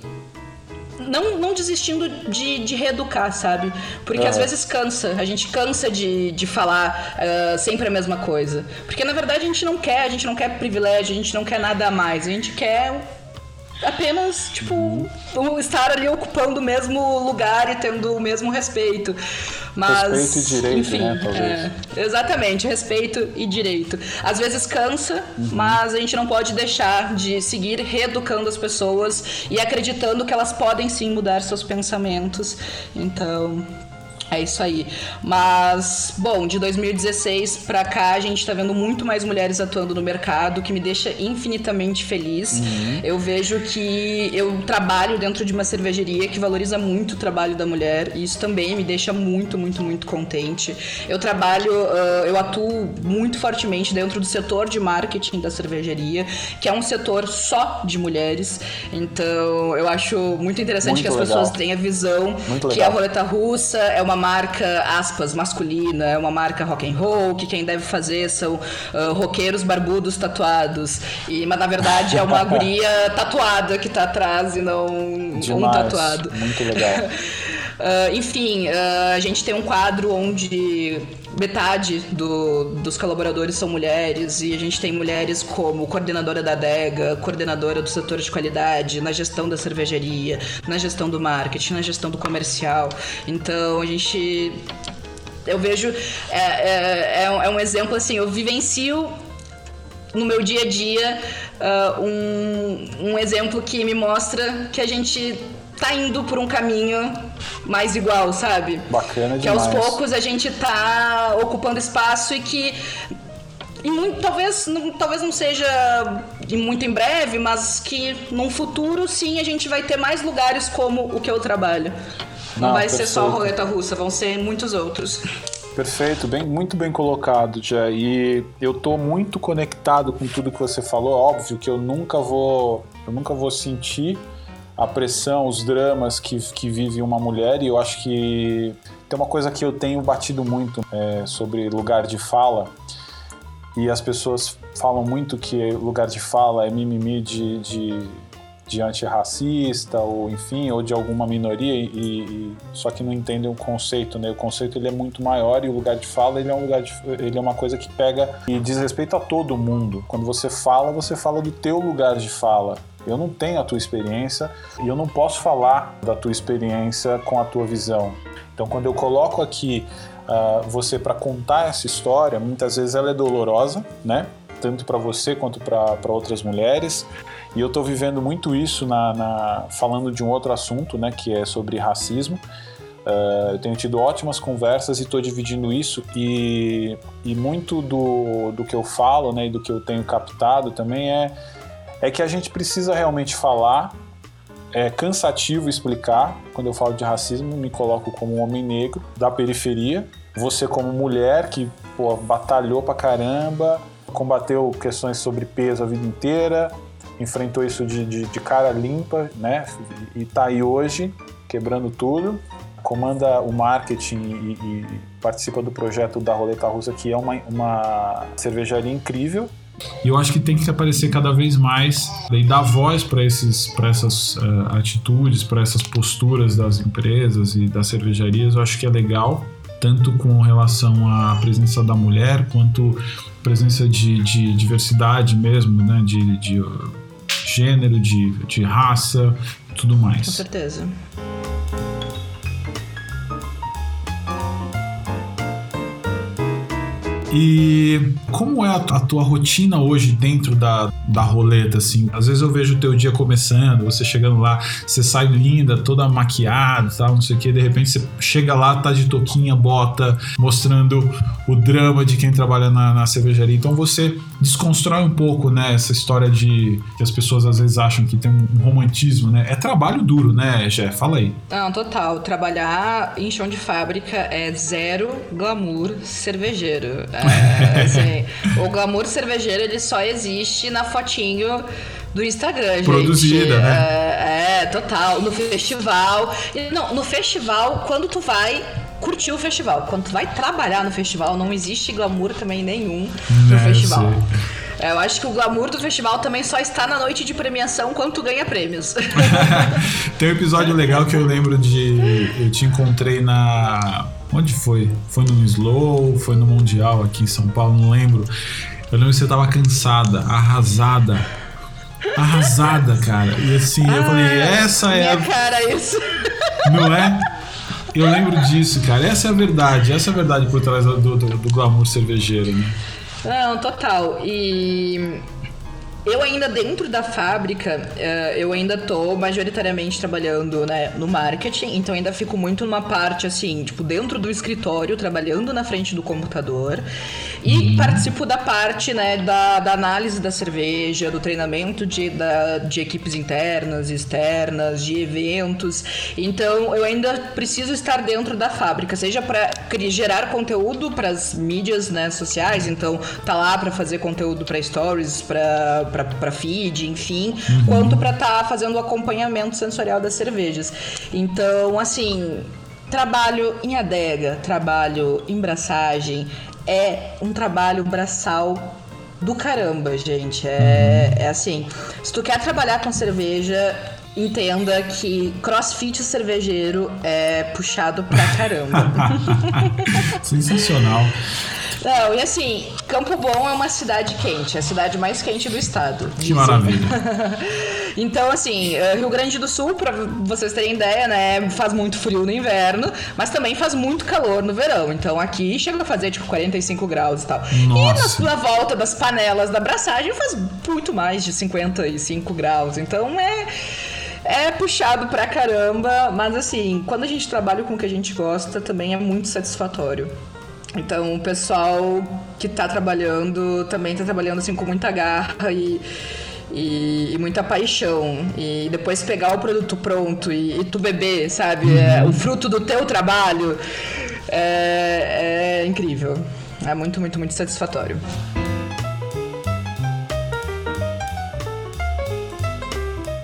não, não desistindo de, de reeducar, sabe? Porque às vezes cansa, a gente cansa de, de falar uh, sempre a mesma coisa. Porque na verdade a gente não quer, a gente não quer privilégio, a gente não quer nada a mais, a gente quer apenas, tipo, uhum. estar ali ocupando o mesmo lugar e tendo o mesmo respeito. Mas, respeito e direito, enfim, né? É, exatamente, respeito e direito. Às vezes cansa, uhum. mas a gente não pode deixar de seguir reeducando as pessoas e acreditando que elas podem sim mudar seus pensamentos. Então, é isso aí. Mas, bom, de 2016 para cá a gente tá vendo muito mais mulheres atuando no mercado, que me deixa infinitamente feliz. Uhum. Eu vejo que eu trabalho dentro de uma cervejaria que valoriza muito o trabalho da mulher, e isso também me deixa muito, muito, muito contente. Eu trabalho, uh, eu atuo muito fortemente dentro do setor de marketing da cervejaria, que é um setor só de mulheres. Então, eu acho muito interessante muito que as legal. pessoas tenham a visão que a roleta russa é uma marca, aspas, masculina, é uma marca rock and roll, que quem deve fazer são uh, roqueiros barbudos tatuados. E, mas na verdade é uma *laughs* guria tatuada que tá atrás e não Demais. um tatuado. Muito legal. Uh, *laughs* enfim, uh, a gente tem um quadro onde metade do, dos colaboradores são mulheres e a gente tem mulheres como coordenadora da adega, coordenadora do setor de qualidade, na gestão da cervejaria, na gestão do marketing, na gestão do comercial. Então a gente. Eu vejo. É, é, é, é um exemplo assim, eu vivencio no meu dia a dia uh, um, um exemplo que me mostra que a gente tá indo por um caminho mais igual, sabe? Bacana demais. Que aos poucos a gente tá ocupando espaço e que e muito, talvez, não, talvez não seja muito em breve, mas que num futuro sim a gente vai ter mais lugares como o que eu trabalho. Não, não vai perfeito. ser só a roleta russa, vão ser muitos outros. Perfeito, bem, muito bem colocado, já. E eu tô muito conectado com tudo que você falou. Óbvio que eu nunca vou, eu nunca vou sentir a pressão, os dramas que, que vive uma mulher, e eu acho que tem uma coisa que eu tenho batido muito é, sobre lugar de fala, e as pessoas falam muito que lugar de fala é mimimi de, de, de antirracista, ou enfim, ou de alguma minoria, e, e, só que não entendem o conceito, né? O conceito ele é muito maior e o lugar de fala ele é um lugar de, ele é uma coisa que pega e diz respeito a todo mundo. Quando você fala, você fala do teu lugar de fala Eu não tenho a tua experiência e eu não posso falar da tua experiência com a tua visão. Então, quando eu coloco aqui uh, você para contar essa história, muitas vezes ela é dolorosa, né? Tanto para você quanto para outras mulheres. E eu estou vivendo muito isso na, na, falando de um outro assunto, né? Que é sobre racismo. Uh, eu tenho tido ótimas conversas e estou dividindo isso e, e muito do, do que eu falo né, e do que eu tenho captado também é, é que a gente precisa realmente falar é cansativo explicar. Quando eu falo de racismo, me coloco como um homem negro da periferia. Você como mulher que pô, batalhou pra caramba, combateu questões sobre peso a vida inteira, enfrentou isso de, de, de cara limpa, né? E tá aí hoje, quebrando tudo. Comanda o marketing e, e participa do projeto da Roleta Russa, que é uma, uma cervejaria incrível, e eu acho que tem que aparecer cada vez mais e dar voz para essas uh, atitudes, para essas posturas das empresas e das cervejarias. Eu acho que é legal, tanto com relação à presença da mulher, quanto presença de, de diversidade mesmo, né? de, de gênero, de, de raça, tudo mais. Com certeza. E como é a, tua rotina hoje dentro da, da roleta, assim? Às vezes eu vejo o teu dia começando, você chegando lá, você sai linda, toda maquiada tal, não sei o que, de repente você chega lá, tá de toquinha, bota, mostrando o drama de quem trabalha na, na cervejaria. Então você desconstrói um pouco, né, essa história de que as pessoas às vezes acham que tem um romantismo, né? É trabalho duro, né, Jé? Fala aí. Não, total. Trabalhar em chão de fábrica é zero glamour cervejeiro. É, *laughs* assim, o glamour cervejeiro ele só existe na fotinho do Instagram, gente. Produzida, né? É, é, total. No festival. Não, no festival, quando tu vai curtir o festival. Quando tu vai trabalhar no festival, não existe glamour também nenhum no é, festival. É, eu acho que o glamour do festival também só está na noite de premiação quando tu ganha prêmios. *laughs* Tem um episódio legal que eu lembro de. Eu te encontrei na Onde foi? Foi no Slow? Foi no Mundial aqui em São Paulo? Não lembro. Eu lembro que você tava cansada, arrasada. Arrasada, cara. E assim, ah, eu falei, essa é a. cara, isso. Não é? Eu lembro disso, cara. Essa é a verdade. Essa é a verdade por trás do, do, do glamour cervejeiro, né? Não, total. E eu ainda dentro da fábrica, uh, eu ainda tô majoritariamente trabalhando né, no marketing, então ainda fico muito numa parte assim, tipo, dentro do escritório, trabalhando na frente do computador. E uhum. participo da parte né, da, da, análise da cerveja, do treinamento de, da, de equipes internas, externas, de eventos. Então eu ainda preciso estar dentro da fábrica, seja para gerar conteúdo para as mídias né, sociais, então tá lá para fazer conteúdo para stories, para para feed, enfim, uhum. quanto para estar tá fazendo o acompanhamento sensorial das cervejas. Então, assim, trabalho em adega, trabalho em braçagem, é um trabalho braçal do caramba, gente. É, é assim, se tu quer trabalhar com cerveja, entenda que crossfit cervejeiro é puxado pra caramba. *laughs* Sensacional. Não, e assim, Campo Bom é uma cidade quente, é a cidade mais quente do estado. Que dizem. maravilha. *laughs* então, assim, eh, Rio Grande do Sul, pra vocês terem ideia, né, faz muito frio no inverno, mas também faz muito calor no verão. Então aqui chega a fazer tipo 45 graus e tal. Nossa. E na, na volta das panelas da abraçagem faz muito mais de 55 graus. Então é é puxado pra caramba, mas assim, quando a gente trabalha com o que a gente gosta, também é muito satisfatório. Então o pessoal que está trabalhando também está trabalhando assim com muita garra e, e, e, muita paixão. E depois pegar o produto pronto e, e tu beber, sabe? Uhum. É, o fruto do teu trabalho é, é incrível. É muito, muito, muito satisfatório.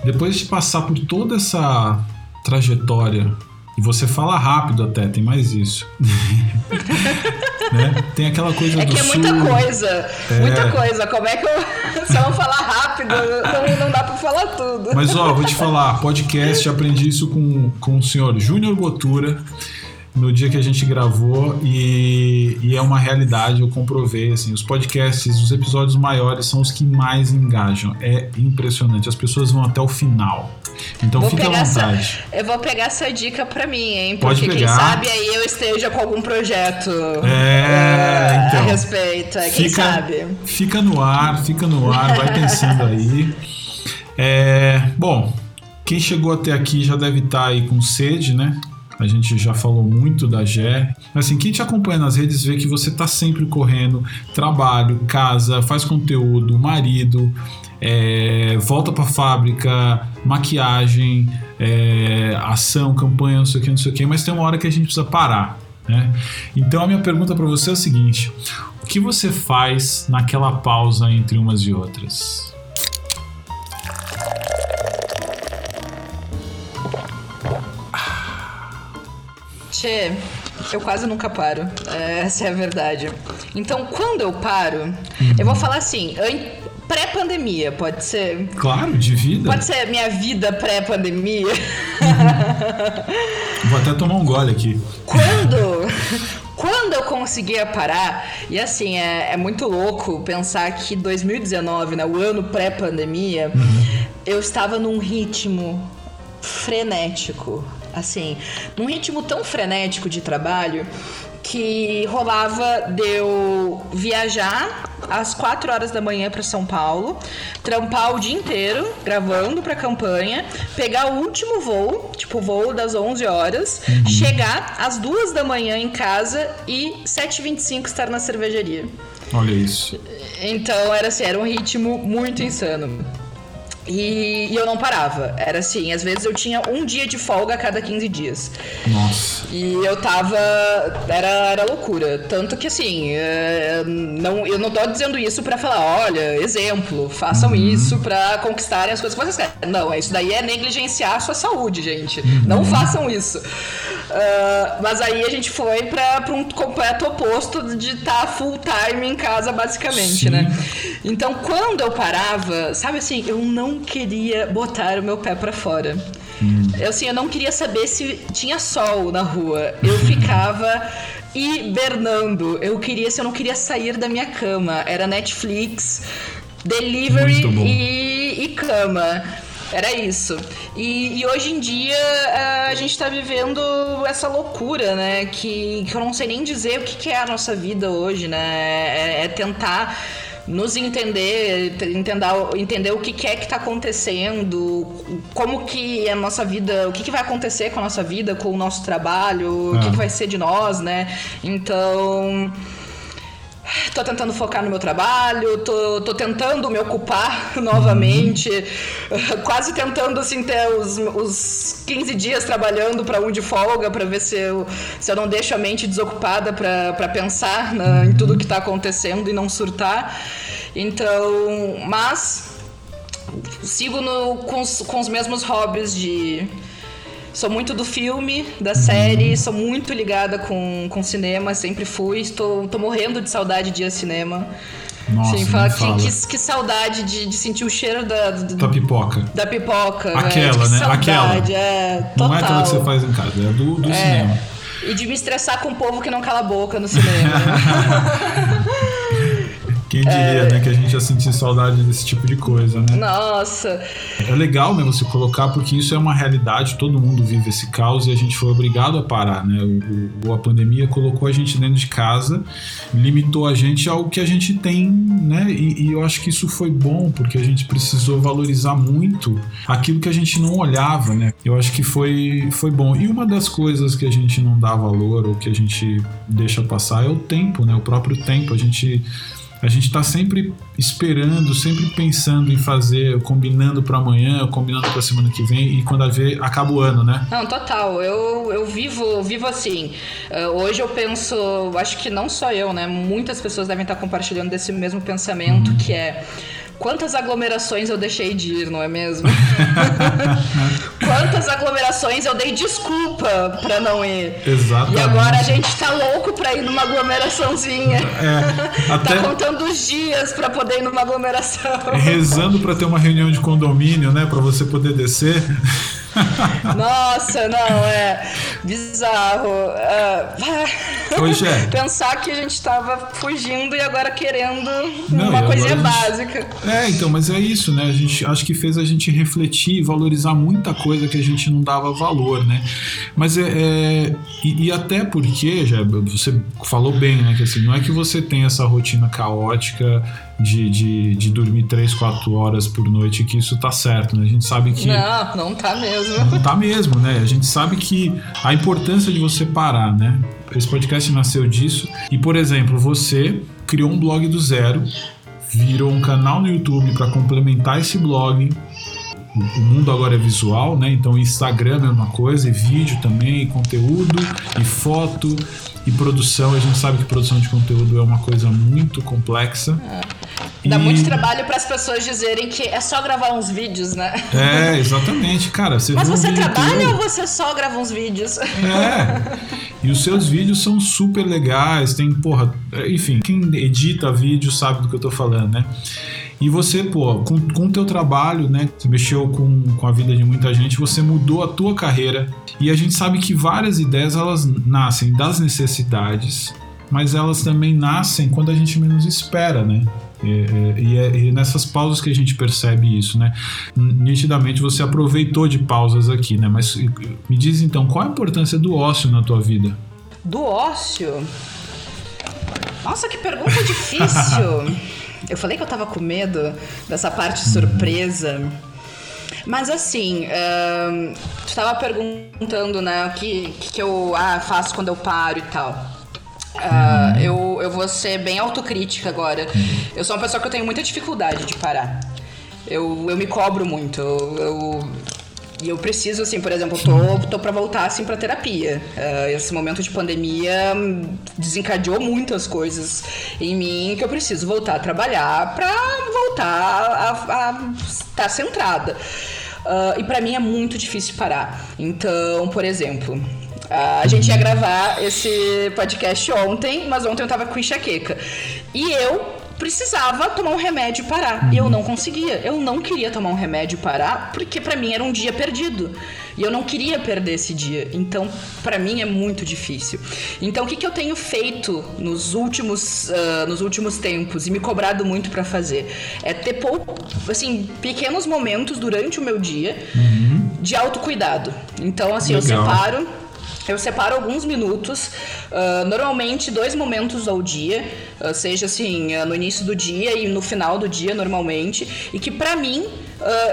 Depois de passar por toda essa trajetória e você fala rápido até, tem mais isso. *laughs* né? Tem aquela coisa é do que é sul. muita coisa. É... Muita coisa. Como é que eu. *laughs* Se eu não falar rápido, não, não dá pra falar tudo. Mas ó, vou te falar, podcast, aprendi isso com, com o senhor Júnior Botura. No dia que a gente gravou e, e, é uma realidade, eu comprovei, assim, os podcasts, os episódios maiores são os que mais engajam, é impressionante, as pessoas vão até o final. Então vou fica à vontade. Essa, eu vou pegar essa dica pra mim, hein? Porque quem sabe aí eu esteja com algum projeto é, uh, então, a respeito. Quem fica, sabe? Fica no ar, fica no ar, vai pensando aí. É, bom, quem chegou até aqui já deve estar tá aí com sede, né? A gente já falou muito da Gé. Mas assim, quem te acompanha nas redes vê que você está sempre correndo, trabalho, casa, faz conteúdo, marido, é, volta para fábrica, maquiagem, é, ação, campanha, não sei o que, não sei o que, mas tem uma hora que a gente precisa parar. Né? Então a minha pergunta para você é a seguinte: o que você faz naquela pausa entre umas e outras? Tchê, eu quase nunca paro. Essa é a verdade. Então, quando eu paro, uhum. eu vou falar assim, pré-pandemia, pode ser? Claro, de vida. Pode ser minha vida pré-pandemia. Uhum. Vou até tomar um gole aqui. Quando, quando eu conseguia parar, e assim, é, é muito louco pensar que 2019, né, o ano pré-pandemia, uhum. eu estava num ritmo frenético assim, num ritmo tão frenético de trabalho que rolava de eu viajar às 4 horas da manhã para São Paulo, trampar o dia inteiro gravando para campanha, pegar o último voo, tipo o voo das 11 horas, uhum. chegar às 2 da manhã em casa e 7h25 estar na cervejaria. Olha isso. Então era assim, era um ritmo muito insano. E, e, eu não parava. Era assim, às vezes eu tinha um dia de folga a cada 15 dias. Nossa. E eu tava. Era, era loucura. Tanto que assim, é, não, eu não tô dizendo isso para falar, olha, exemplo, façam uhum. isso para conquistarem as coisas que vocês querem. Não, isso daí é negligenciar a sua saúde, gente. Uhum. Não façam isso. Uh, mas aí a gente foi para um completo oposto de estar tá full time em casa, basicamente, Sim. né? Então, quando eu parava, sabe assim, eu não queria botar o meu pé para fora. Hum. Eu, assim, eu não queria saber se tinha sol na rua. Eu *laughs* ficava hibernando. Eu queria, se eu não queria sair da minha cama. Era Netflix, delivery e, e cama. Era isso. E, e, hoje em dia a gente tá vivendo essa loucura, né? Que, que eu não sei nem dizer o que, que é a nossa vida hoje, né? É, é tentar nos entender, entender, entender o que, que é que está acontecendo, como que a nossa vida, o que, que vai acontecer com a nossa vida, com o nosso trabalho, o que, que vai ser de nós, né? Então tô tentando focar no meu trabalho, tô, tô tentando me ocupar *laughs* novamente, *laughs* quase tentando assim ter os, os 15 dias trabalhando para um de folga para ver se eu, se eu não deixo a mente desocupada para pensar na, em tudo que tá acontecendo e não surtar. Então, mas sigo no, com, os, com os mesmos hobbies de Sou muito do filme, da série, sou muito ligada com, com cinema, sempre fui. Estou, tô morrendo de saudade de ir ao cinema. Nossa, Sim, fala, que, que, que, saudade de, de, sentir o cheiro da, da pipoca. Da pipoca. Aquela, né? Saudade, aquela. É, total. Não é aquela que você faz em casa, é do, do é. cinema. E de me estressar com o povo que não cala a boca no cinema. *laughs* Quem diria, é... né, que a gente ia sentir saudade desse tipo de coisa, né? Nossa! É legal, né, você colocar, porque isso é uma realidade, todo mundo vive esse caos e a gente foi obrigado a parar, né? O, o, a pandemia colocou a gente dentro de casa, limitou a gente ao que a gente tem, né? E, e eu acho que isso foi bom, porque a gente precisou valorizar muito aquilo que a gente não olhava, né? Eu acho que foi, foi bom. E uma das coisas que a gente não dá valor ou que a gente deixa passar é o tempo, né? O próprio tempo. A gente a gente está sempre esperando, sempre pensando em fazer, combinando para amanhã, combinando para semana que vem e quando a ver acaba o ano, né? Não, total. Eu, eu vivo vivo assim. Uh, hoje eu penso, acho que não só eu, né? Muitas pessoas devem estar compartilhando desse mesmo pensamento uhum. que é Quantas aglomerações eu deixei de ir, não é mesmo? *laughs* Quantas aglomerações eu dei desculpa pra não ir. Exatamente. E agora a gente tá louco pra ir numa aglomeraçãozinha. É, *laughs* tá até... Tá contando os dias pra poder ir numa aglomeração. Rezando pra ter uma reunião de condomínio, né? Pra você poder descer. *laughs* *laughs* Nossa, não, é bizarro. Uh, é. *laughs* Pensar que a gente tava fugindo e agora querendo não, uma coisinha gente... básica. É, então, mas é isso, né? A gente acho que fez a gente refletir e valorizar muita coisa que a gente não dava valor, né? Mas é. é e, e, até porque, já você falou bem, né? Que assim, não é que você tem essa rotina caótica de, de, de dormir 3, 4 horas por noite que isso tá certo, né? A gente sabe que. Não, não tá mesmo. Não tá mesmo, né? A gente sabe que a importância de você parar, né? Esse podcast nasceu disso. E, por exemplo, você criou um blog do zero, virou um canal no YouTube para complementar esse blog. O mundo agora é visual, né? Então, Instagram é a mesma coisa, e vídeo também, e conteúdo, e foto, e produção. A gente sabe que produção de conteúdo é uma coisa muito complexa. É. Dá e... muito trabalho para as pessoas dizerem que é só gravar uns vídeos, né? É, exatamente. Cara, você Mas você um trabalha ou você só grava uns vídeos? É. E os seus vídeos são super legais, tem, porra, enfim, quem edita vídeo sabe do que eu tô falando, né? E você, pô, com, com o teu trabalho, né? Você mexeu com, com a vida de muita gente, você mudou a tua carreira. E a gente sabe que várias ideias, elas nascem das necessidades, mas elas também nascem quando a gente menos espera, né? E, e, é, e, nessas pausas que a gente percebe isso, né? Nitidamente você aproveitou de pausas aqui, né? Mas me diz então, qual a importância do ócio na tua vida? Do ócio? Nossa, que pergunta difícil! *laughs* eu falei que eu tava com medo dessa parte surpresa. Mas assim, uh, tu tava perguntando, né, o que, que eu ah, faço quando eu paro e tal. Uh, eu, eu vou ser bem autocrítica agora. Eu sou uma pessoa que eu tenho muita dificuldade de parar. Eu, eu me cobro muito. Eu, eu, e eu preciso, assim, por exemplo, tô, tô pra voltar, assim, pra terapia. Uh, esse momento de pandemia desencadeou muitas coisas em mim que eu preciso voltar a trabalhar pra voltar a estar tá centrada. Uh, e para mim é muito difícil parar. Então, por exemplo, a gente ia gravar esse podcast ontem, mas ontem eu tava com enxaqueca. E eu precisava tomar um remédio e parar. E eu não conseguia. Eu não queria tomar um remédio e parar, porque para mim era um dia perdido. E eu não queria perder esse dia. Então, para mim é muito difícil. Então, o que, que eu tenho feito nos últimos, uh, nos últimos tempos e me cobrado muito para fazer? É ter pouco, assim, pequenos momentos durante o meu dia uhum. de autocuidado. Então, assim, Legal. eu separo eu separo alguns minutos, uh, normalmente dois momentos ao dia, uh, seja assim, uh, no início do dia e no final do dia, normalmente, e que para mim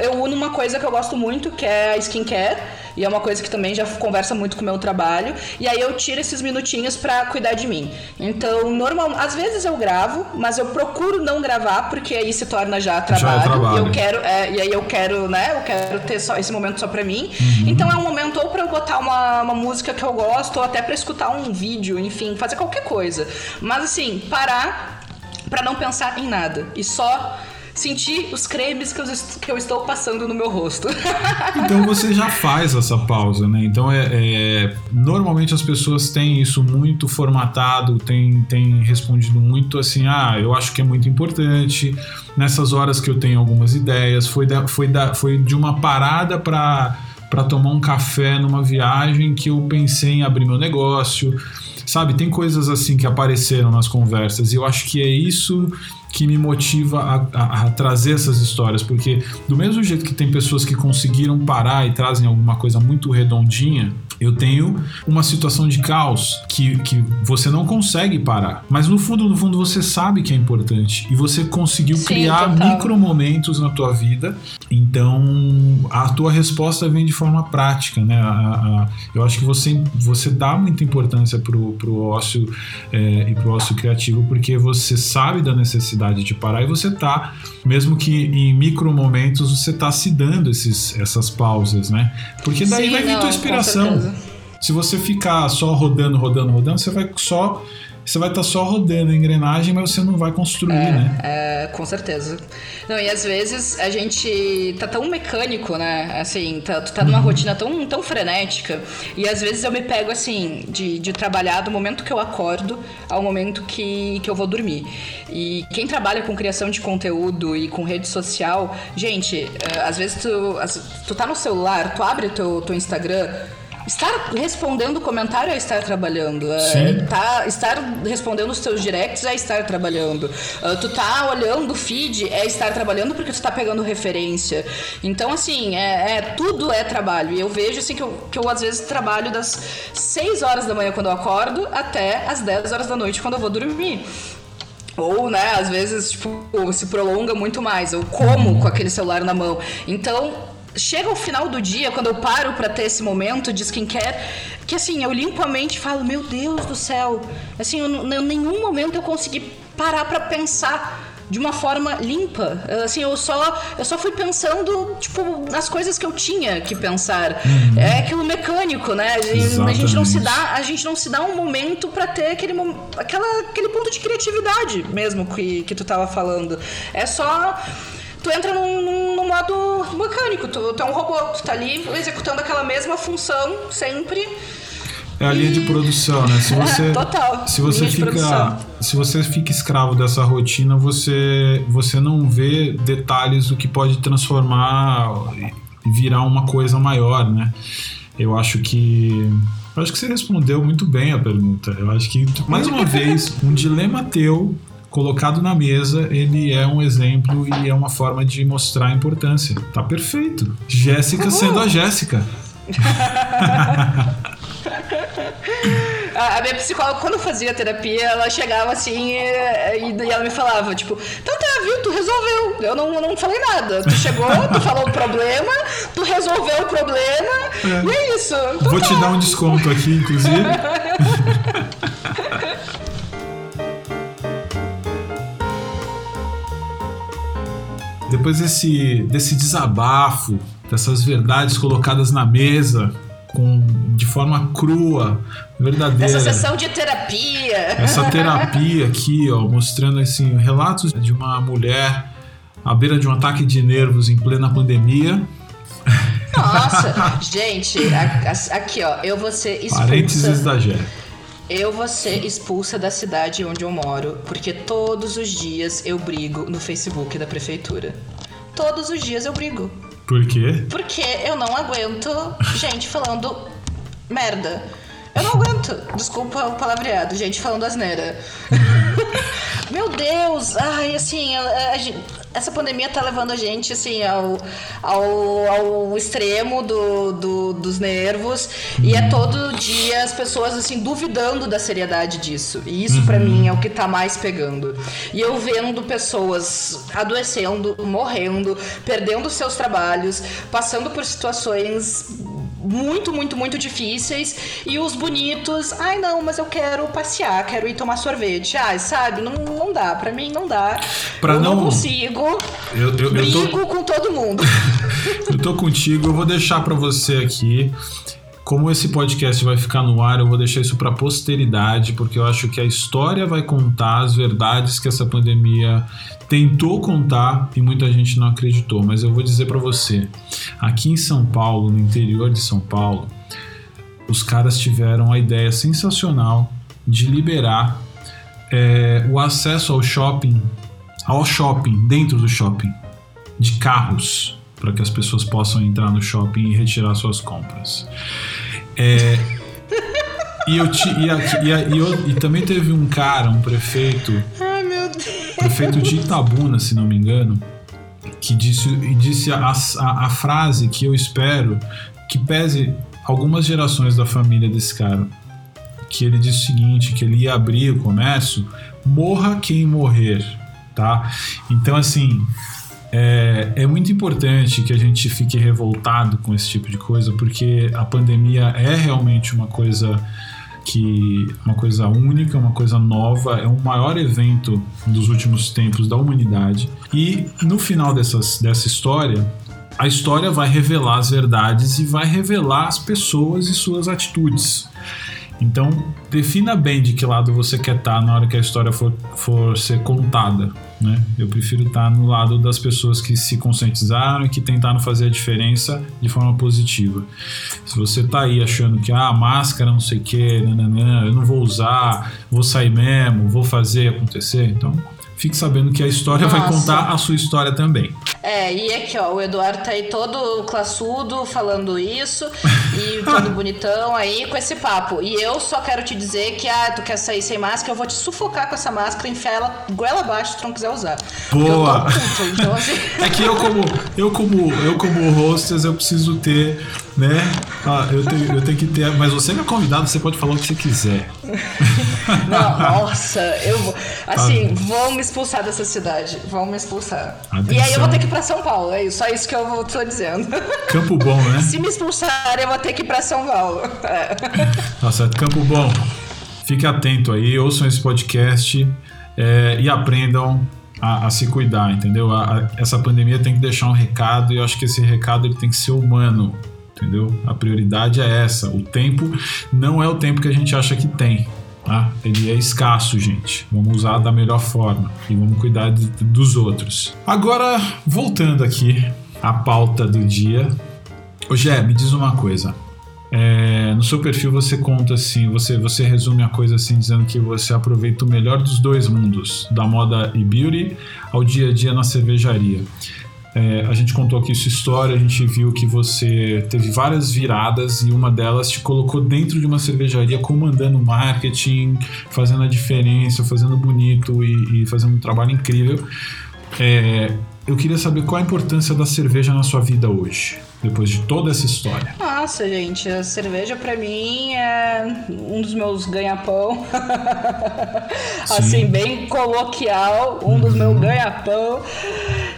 eu uno uma coisa que eu gosto muito, que é a skincare e é uma coisa que também já conversa muito com o meu trabalho. E aí eu tiro esses minutinhos para cuidar de mim. Então, normal, às vezes eu gravo, mas eu procuro não gravar porque aí se torna já trabalho. Já é trabalho. E eu quero, é, e aí eu quero, né? Eu quero ter só esse momento só para mim. Uhum. Então é um momento ou para eu botar uma, uma música que eu gosto ou até para escutar um vídeo, enfim, fazer qualquer coisa. Mas assim, parar para não pensar em nada e só sentir os cremes que eu, que eu estou passando no meu rosto. *laughs* então você já faz essa pausa, né? Então é, é, normalmente as pessoas têm isso muito formatado, têm, têm respondido muito assim, ah, eu acho que é muito importante. Nessas horas que eu tenho algumas ideias, foi, da, foi, da, foi de uma parada para para tomar um café numa viagem que eu pensei em abrir meu negócio. Sabe, tem coisas assim que apareceram nas conversas e eu acho que é isso que me motiva a, a, a, trazer essas histórias, porque do mesmo jeito que tem pessoas que conseguiram parar e trazem alguma coisa muito redondinha, eu tenho uma situação de caos que, que você não consegue parar. Mas no fundo, no fundo, você sabe que é importante. E você conseguiu Sim, criar total. micro momentos na tua vida. Então, a tua resposta vem de forma prática, né? A, a, eu acho que você, você dá muita importância pro, pro ócio é, e pro ócio criativo, porque você sabe da necessidade de parar e você tá, mesmo que em micro momentos, você tá se dando esses, essas pausas, né? Porque daí Sim, vai vir não, tua inspiração. Se você ficar só rodando, rodando, rodando, você vai só você vai estar tá só rodando a engrenagem, mas você não vai construir, é, né? É, com certeza. Não, e às vezes a gente tá tão mecânico, né? Assim, tá, tu tá numa uhum. rotina tão, tão frenética. E às vezes eu me pego assim, de, de trabalhar do momento que eu acordo ao momento que, que eu vou dormir. E quem trabalha com criação de conteúdo e com rede social, gente, eh, às vezes tu, tu tá no celular, tu abre teu, teu Instagram Estar respondendo comentário é estar trabalhando. É, tá, estar respondendo os teus directs é estar trabalhando. Uh, tu tá olhando o feed é estar trabalhando porque tu tá pegando referência. Então, assim, é, é, tudo é trabalho. E eu vejo assim que eu, que eu às vezes trabalho das 6 horas da manhã quando eu acordo até as 10 horas da noite quando eu vou dormir. Ou, né, às vezes, tipo, se prolonga muito mais. Eu como com aquele celular na mão. Então, chega ao final do dia, quando eu paro para ter esse momento de skincare, que assim, eu limpo a mente e falo, meu Deus do céu. Assim, eu, em nenhum momento eu consegui parar para pensar de uma forma limpa. Assim, eu só, eu só fui pensando, tipo, nas coisas que eu tinha que pensar. Uhum. É aquilo mecânico, né? A gente não se dá, a gente não se dá um momento para ter aquele, aquela, aquele ponto de criatividade mesmo que, que tu tava falando. É só tu entra num, num, num modo mecânico, tu, tu, é um robô, tu tá ali executando aquela mesma função sempre. É a linha de produção, né? Se *laughs* você, Total. Se você fica, se você fica escravo dessa rotina, você você não vê detalhes do que pode transformar e virar uma coisa maior, né? Eu acho que eu acho que você respondeu muito bem a pergunta. Eu acho que mais uma *laughs* vez um dilema teu colocado na mesa, ele é um exemplo e é uma forma de mostrar a importância. Tá perfeito. Jéssica sendo a Jéssica. *laughs* a minha psicóloga, quando fazia terapia, ela chegava assim e, e ela me falava, tipo, então tá, viu, tu resolveu. Eu não, não falei nada. Tu chegou, tu falou o problema, tu resolveu o problema, é. e é isso. Então Vou tá. te dar um desconto aqui, inclusive. *laughs* depois desse, desse desabafo, dessas verdades colocadas na mesa, com, de forma crua, verdadeira. Essa sessão de terapia. Essa terapia aqui, ó, mostrando assim, relatos de uma mulher à beira de um ataque de nervos em plena pandemia. Nossa, *laughs* gente, aqui ó, eu vou ser expulsa. Parênteses da Gé. Eu vou ser expulsa da cidade onde eu moro, porque todos os dias eu brigo no Facebook da prefeitura. Todos os dias eu brigo. Por quê? Porque eu não aguento gente falando merda. Eu não aguento. Desculpa o palavreado, gente falando asneira. *laughs* *laughs* Meu Deus! Ai, assim, a, a, essa pandemia tá levando a gente, assim, ao, ao, ao extremo do, do, dos nervos. E é todo dia as pessoas, assim, duvidando da seriedade disso. E isso, uhum. para mim, é o que tá mais pegando. E eu vendo pessoas adoecendo, morrendo, perdendo seus trabalhos, passando por situações muito, muito, muito difíceis. E os bonitos, ai não, mas eu quero passear, quero ir tomar sorvete. Ai, sabe, não, não dá, pra mim não dá. Pra eu não, não consigo. Eu, eu, brigo eu tô... com todo mundo. *laughs* eu tô contigo, eu vou deixar para você aqui. Como esse podcast vai ficar no ar, eu vou deixar isso para posteridade, porque eu acho que a história vai contar as verdades que essa pandemia tentou contar e muita gente não acreditou. Mas eu vou dizer para você, aqui em São Paulo, no interior de São Paulo, os caras tiveram a ideia sensacional de liberar é, o acesso ao shopping, ao shopping dentro do shopping, de carros para que as pessoas possam entrar no shopping e retirar suas compras. É, e, eu te, e, a, e, a, e, eu, e, também teve um cara, um prefeito, Ai, meu Deus. prefeito de Itabuna, se não me engano, que disse, disse a, a, a frase que eu espero que pese algumas gerações da família desse cara. Que ele disse o seguinte: que ele ia abrir o comércio, morra quem morrer, tá? Então, assim, é, é, muito importante que a gente fique revoltado com esse tipo de coisa, porque a pandemia é realmente uma coisa que uma coisa única, uma coisa nova, é o maior evento dos últimos tempos da humanidade. E no final dessas, dessa história, a história vai revelar as verdades e vai revelar as pessoas e suas atitudes. Então, defina bem de que lado você quer estar na hora que a história for, for ser contada. Né? Eu prefiro estar no lado das pessoas que se conscientizaram e que tentaram fazer a diferença de forma positiva. Se você está aí achando que ah, máscara não sei o que, eu não vou usar, vou sair mesmo, vou fazer acontecer, então fique sabendo que a história Nossa. vai contar a sua história também. É, e aqui, ó, o Eduardo tá aí todo classudo falando isso e *laughs* todo bonitão aí com esse papo. E eu só quero te dizer que, ah, tu quer sair sem máscara, eu vou te sufocar com essa máscara, enfiar ela goela abaixo se tu não quiser usar. Boa! Puta, então, assim... *laughs* É que eu como, eu como, eu como hostess, eu preciso ter né? Ah, eu, tenho, eu tenho que ter. Mas você é convidado, você pode falar o que você quiser. *laughs* Não, nossa, eu vou. Assim, ah. vão me expulsar dessa cidade. Vão me expulsar. Atenção. E aí eu vou ter que pra São Paulo. É só isso que eu tô dizendo. Campo Bom, né? Se me expulsarem, eu vou ter que ir pra São Paulo. É. *laughs* Tá certo. Campo Bom, fique atento aí, ouçam esse podcast é, e aprendam a, a, se cuidar, entendeu? A, a, essa pandemia tem que deixar um recado e eu acho que esse recado ele tem que ser humano entendeu? A prioridade é essa. O tempo não é o tempo que a gente acha que tem. Tá? Ele é escasso, gente. Vamos usar da melhor forma e vamos cuidar de, dos outros. Agora, voltando aqui à pauta do dia. Ô Gé, me diz uma coisa. É, no seu perfil você conta assim, você, você resume a coisa assim, dizendo que você aproveita o melhor dos dois mundos, da moda e beauty ao dia a dia na cervejaria. É, a gente contou aqui sua história, a gente viu que você teve várias viradas e uma delas te colocou dentro de uma cervejaria comandando marketing, fazendo a diferença, fazendo bonito e, e fazendo um trabalho incrível. É, eu queria saber qual a importância da cerveja na sua vida hoje, depois de toda essa história. Nossa, gente, a cerveja para mim é um dos meus ganha-pão. *laughs* assim, bem coloquial, um dos meus uhum. ganha-pão.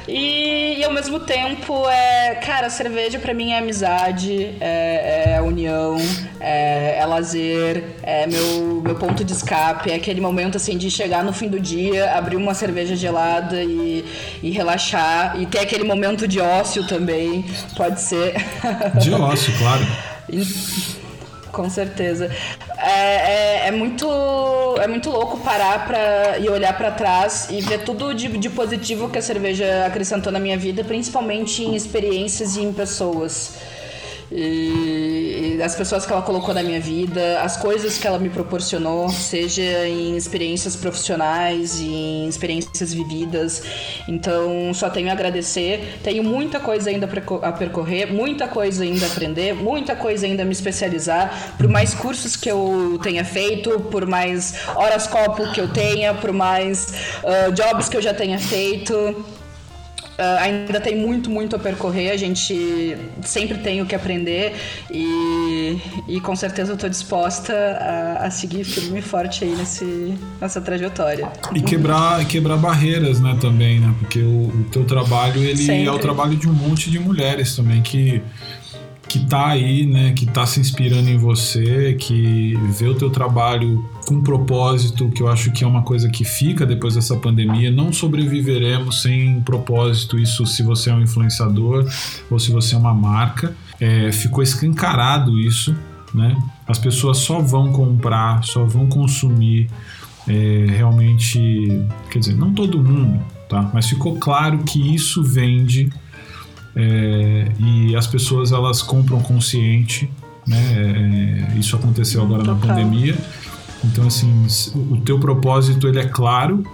E, e, ao mesmo tempo, é, cara, cerveja para mim é amizade, é, é união, é, é, lazer, é meu, meu ponto de escape, é aquele momento assim de chegar no fim do dia, abrir uma cerveja gelada e, e relaxar, e ter aquele momento de ócio também, pode ser. De ócio, claro. *laughs* Com certeza. É, é, é, muito, é muito louco parar pra, e olhar para trás e ver tudo de, de positivo que a cerveja acrescentou na minha vida, principalmente em experiências e em pessoas. E as pessoas que ela colocou na minha vida, as coisas que ela me proporcionou, seja em experiências profissionais, em experiências vividas. Então, só tenho a agradecer. Tenho muita coisa ainda a percorrer, muita coisa ainda a aprender, muita coisa ainda a me especializar. Por mais cursos que eu tenha feito, por mais horas copo que eu tenha, por mais uh, jobs que eu já tenha feito. Uh, ainda tem muito, muito a percorrer, a gente sempre tem o que aprender e, e com certeza eu estou disposta a, a, seguir firme e forte aí nesse, nessa trajetória. E quebrar, quebrar barreiras, né, também, né? Porque o, o teu trabalho, ele sempre. é o trabalho de um monte de mulheres também que que tá aí, né, que tá se inspirando em você, que vê o teu trabalho com propósito, que eu acho que é uma coisa que fica depois dessa pandemia. Não sobreviveremos sem propósito, isso se você é um influenciador ou se você é uma marca. É, ficou escancarado isso, né? As pessoas só vão comprar, só vão consumir é, realmente, quer dizer, não todo mundo, tá? Mas ficou claro que isso vende é, e as pessoas elas compram consciente, né? É, isso aconteceu agora Total. na pandemia. Então assim, o teu propósito ele é claro,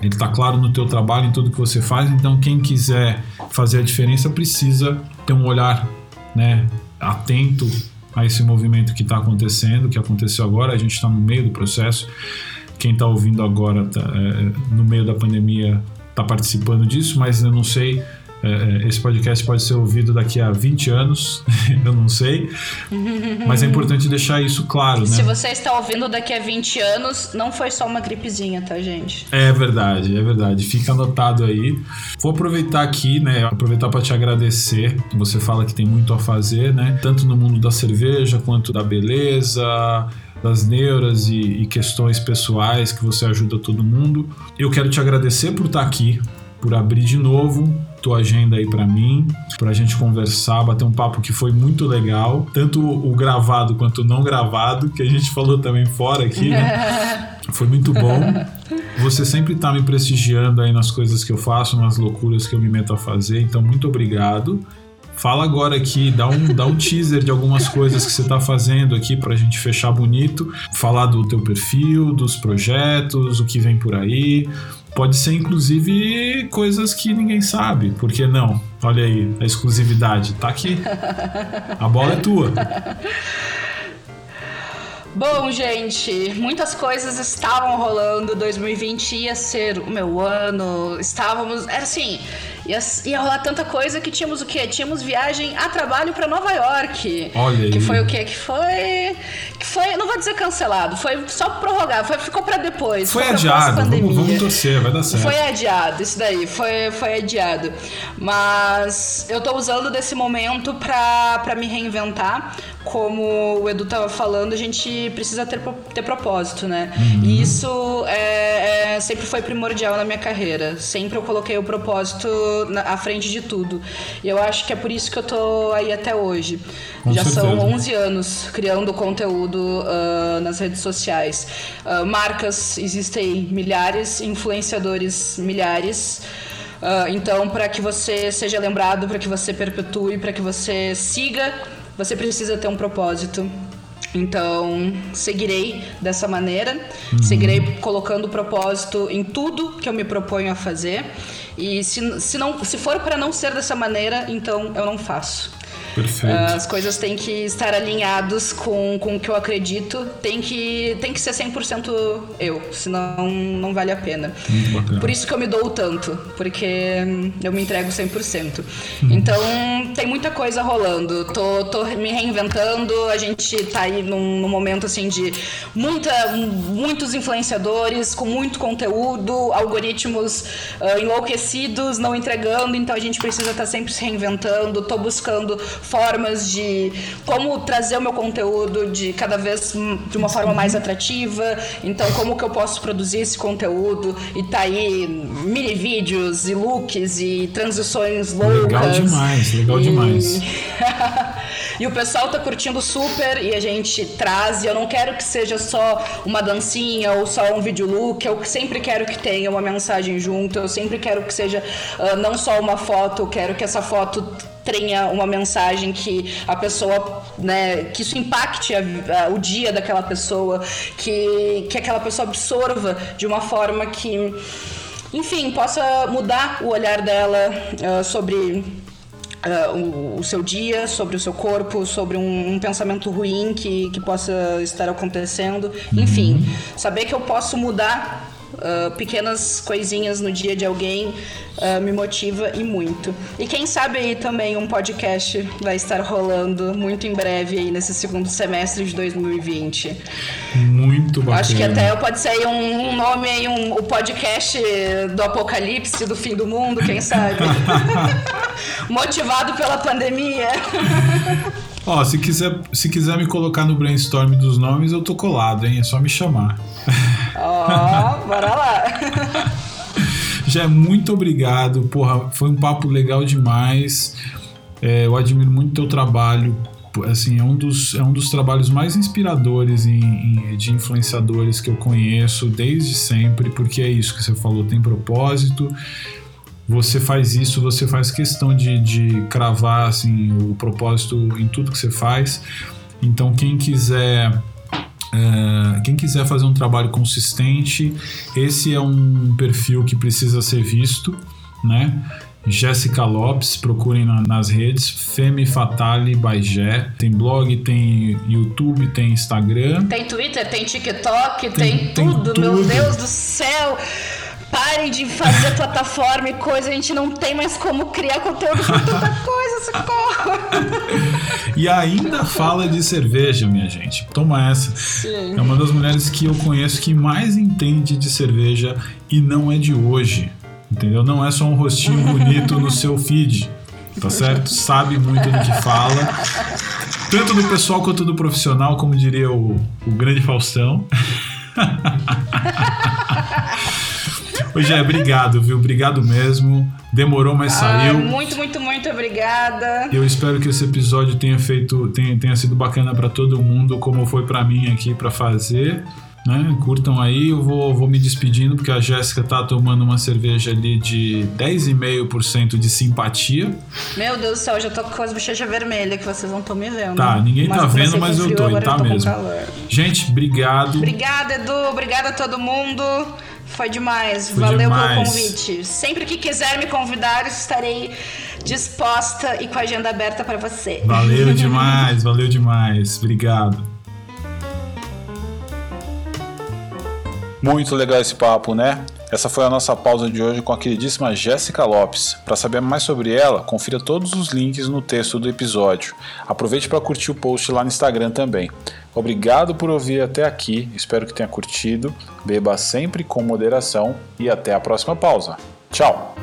ele está claro no teu trabalho, em tudo que você faz. Então quem quiser fazer a diferença precisa ter um olhar, né? Atento a esse movimento que está acontecendo, que aconteceu agora. A gente está no meio do processo. Quem está ouvindo agora, tá, é, no meio da pandemia, está participando disso, mas eu não sei esse podcast pode ser ouvido daqui a 20 anos, *laughs* eu não sei. Mas é importante deixar isso claro, né? Se você está ouvindo daqui a 20 anos, não foi só uma gripezinha, tá, gente? É verdade, é verdade. Fica anotado aí. Vou aproveitar aqui, né? Aproveitar para te agradecer. Você fala que tem muito a fazer, né? Tanto no mundo da cerveja quanto da beleza das neuras e, e, questões pessoais que você ajuda todo mundo. Eu quero te agradecer por estar aqui, por abrir de novo tua agenda aí para mim, pra gente conversar, bater um papo que foi muito legal, tanto o gravado quanto o não gravado, que a gente *laughs* falou também fora aqui, né? *laughs* Foi muito bom. Você sempre tá me prestigiando aí nas coisas que eu faço, nas loucuras que eu me meto a fazer, então muito obrigado. Fala agora aqui, dá um, dá um teaser de algumas coisas que você está fazendo aqui para a gente fechar bonito. Falar do teu perfil, dos projetos, o que vem por aí. Pode ser inclusive coisas que ninguém sabe, por que não? Olha aí, a exclusividade tá aqui. A bola é tua. *laughs* Bom, gente, muitas coisas estavam rolando. 2020 ia ser o meu ano. Estávamos. Era assim, ia, ia rolar tanta coisa que tínhamos o quê? Tínhamos viagem a trabalho para Nova York. Olha aí. Que foi o quê? Que foi. Que foi. Não vou dizer cancelado, foi só prorrogado, foi, ficou para depois. Foi adiado. Vamos, vamos torcer, vai dar certo. Foi adiado, isso daí, foi, foi adiado. Mas eu tô usando desse momento pra me reinventar. Como o Edu tava falando, a gente precisa ter, ter propósito, né? Uhum. E isso é, é, sempre foi primordial na minha carreira. Sempre eu coloquei o propósito na, à frente de tudo. E eu acho que é por isso que eu tô aí até hoje. Com Já certeza. são 11 anos criando conteúdo uh, nas redes sociais. Uh, marcas existem milhares, influenciadores milhares. Uh, então, para que você seja lembrado, para que você perpetue, para que você siga, você precisa ter um propósito. Então, seguirei dessa maneira, seguirei colocando propósito em tudo que eu me proponho a fazer. E se, se, não, se for para não ser dessa maneira, então eu não faço. Perfeito. As coisas têm que estar alinhadas com, com o que eu acredito. Tem que, tem que ser 100% eu, senão não vale a pena. Por isso que eu me dou tanto, porque eu me entrego 100%. Então, tem muita coisa rolando. Tô, tô me reinventando, a gente tá aí num, num momento assim de muita, muitos influenciadores com muito conteúdo, algoritmos ah, enlouquecidos, não entregando, então a gente precisa estar sempre se reinventando. Tô buscando formas de como trazer o meu conteúdo de cada vez de uma forma mais atrativa. Então, como que eu posso produzir esse conteúdo e tá aí mini vídeos e looks e transições loucas. Legal demais, legal E- demais. *laughs* e o pessoal tá curtindo super e a gente traz. E eu não quero que seja só uma dancinha ou só um vídeo look. Eu sempre quero que tenha uma mensagem junto. Eu sempre quero que seja ah, não só uma foto. Eu quero que essa foto tenha uma mensagem que a pessoa, né, que isso impacte a- a- o dia daquela pessoa, que, que aquela pessoa absorva de uma forma que, enfim, possa mudar o olhar dela ah, sobre ah, o, o seu dia, sobre o seu corpo, sobre um, um pensamento ruim que, que possa estar acontecendo. Enfim, saber que eu posso mudar ah, pequenas coisinhas no dia de alguém ah, me motiva e muito. E quem sabe aí também um podcast vai estar rolando muito em breve aí nesse segundo semestre de 2020. Muito bacana. Acho que até pode ser um, um nome aí, um, o podcast do apocalipse, do fim do mundo, quem sabe? *laughs* *laughs* Motivado pela pandemia. *laughs* Ó, se quiser, se quiser me colocar no brainstorm dos nomes, eu tô colado, hein? É só me chamar. Ó, bora lá. *laughs* Já muito obrigado, porra, foi um papo legal demais. É, eu admiro muito teu trabalho. Assim, é um dos, é um dos trabalhos mais inspiradores em- em- de influenciadores que eu conheço desde sempre, porque é isso que você falou, tem propósito. Você faz isso, você faz questão de, de cravar assim, o propósito em tudo que você faz. Então, quem quiser é, quem quiser fazer um trabalho consistente, esse é um perfil que precisa ser visto, né? Jéssica Lopes, procurem na- nas redes, Femme Fatale by Jé. Tem blog, tem YouTube, tem Instagram. Tem Twitter, tem TikTok, tem, Tem- tem tudo, meu tudo. Deus do céu. Parem de fazer plataforma e coisa, a gente não tem mais como criar conteúdo com tanta *laughs* coisa, socorro. E ainda fala de cerveja, minha gente. Toma essa. Sim. É uma das mulheres que eu conheço que mais entende de cerveja e não é de hoje. Entendeu? Não é só um rostinho bonito no seu feed. Tá certo? Sabe muito do que fala. Tanto do pessoal quanto do profissional, como diria o, o grande Faustão. *laughs* Ô, Gé, obrigado, viu? Obrigado mesmo. Demorou, mas Ah, saiu. muito, muito, muito obrigada. Eu espero que esse episódio tenha feito, tenha, tenha sido bacana pra todo mundo, como foi pra mim aqui pra fazer. Né? Curtam aí, eu vou, vou me despedindo porque a Jéssica tá tomando uma cerveja ali de 10,5% de simpatia. Meu Deus do céu, eu já tô com as bochechas vermelhas que vocês não estão me vendo. Tá, ninguém tá comecei vendo, com mas eu tô, tá eu tô mesmo. Gente, obrigado. Obrigada, Edu. Obrigada a todo mundo. Foi demais. Foi Valeu demais. pelo convite. Sempre que quiser me convidar, estarei disposta e com a agenda aberta para você. Valeu demais, valeu demais. Obrigado. Muito legal esse papo, né? Essa foi a nossa pausa de hoje com a queridíssima Jéssica Lopes. Para saber mais sobre ela, confira todos os links no texto do episódio. Aproveite para curtir o post lá no Instagram também. Obrigado por ouvir até aqui, espero que tenha curtido. Beba sempre com moderação e até a próxima pausa. Tchau!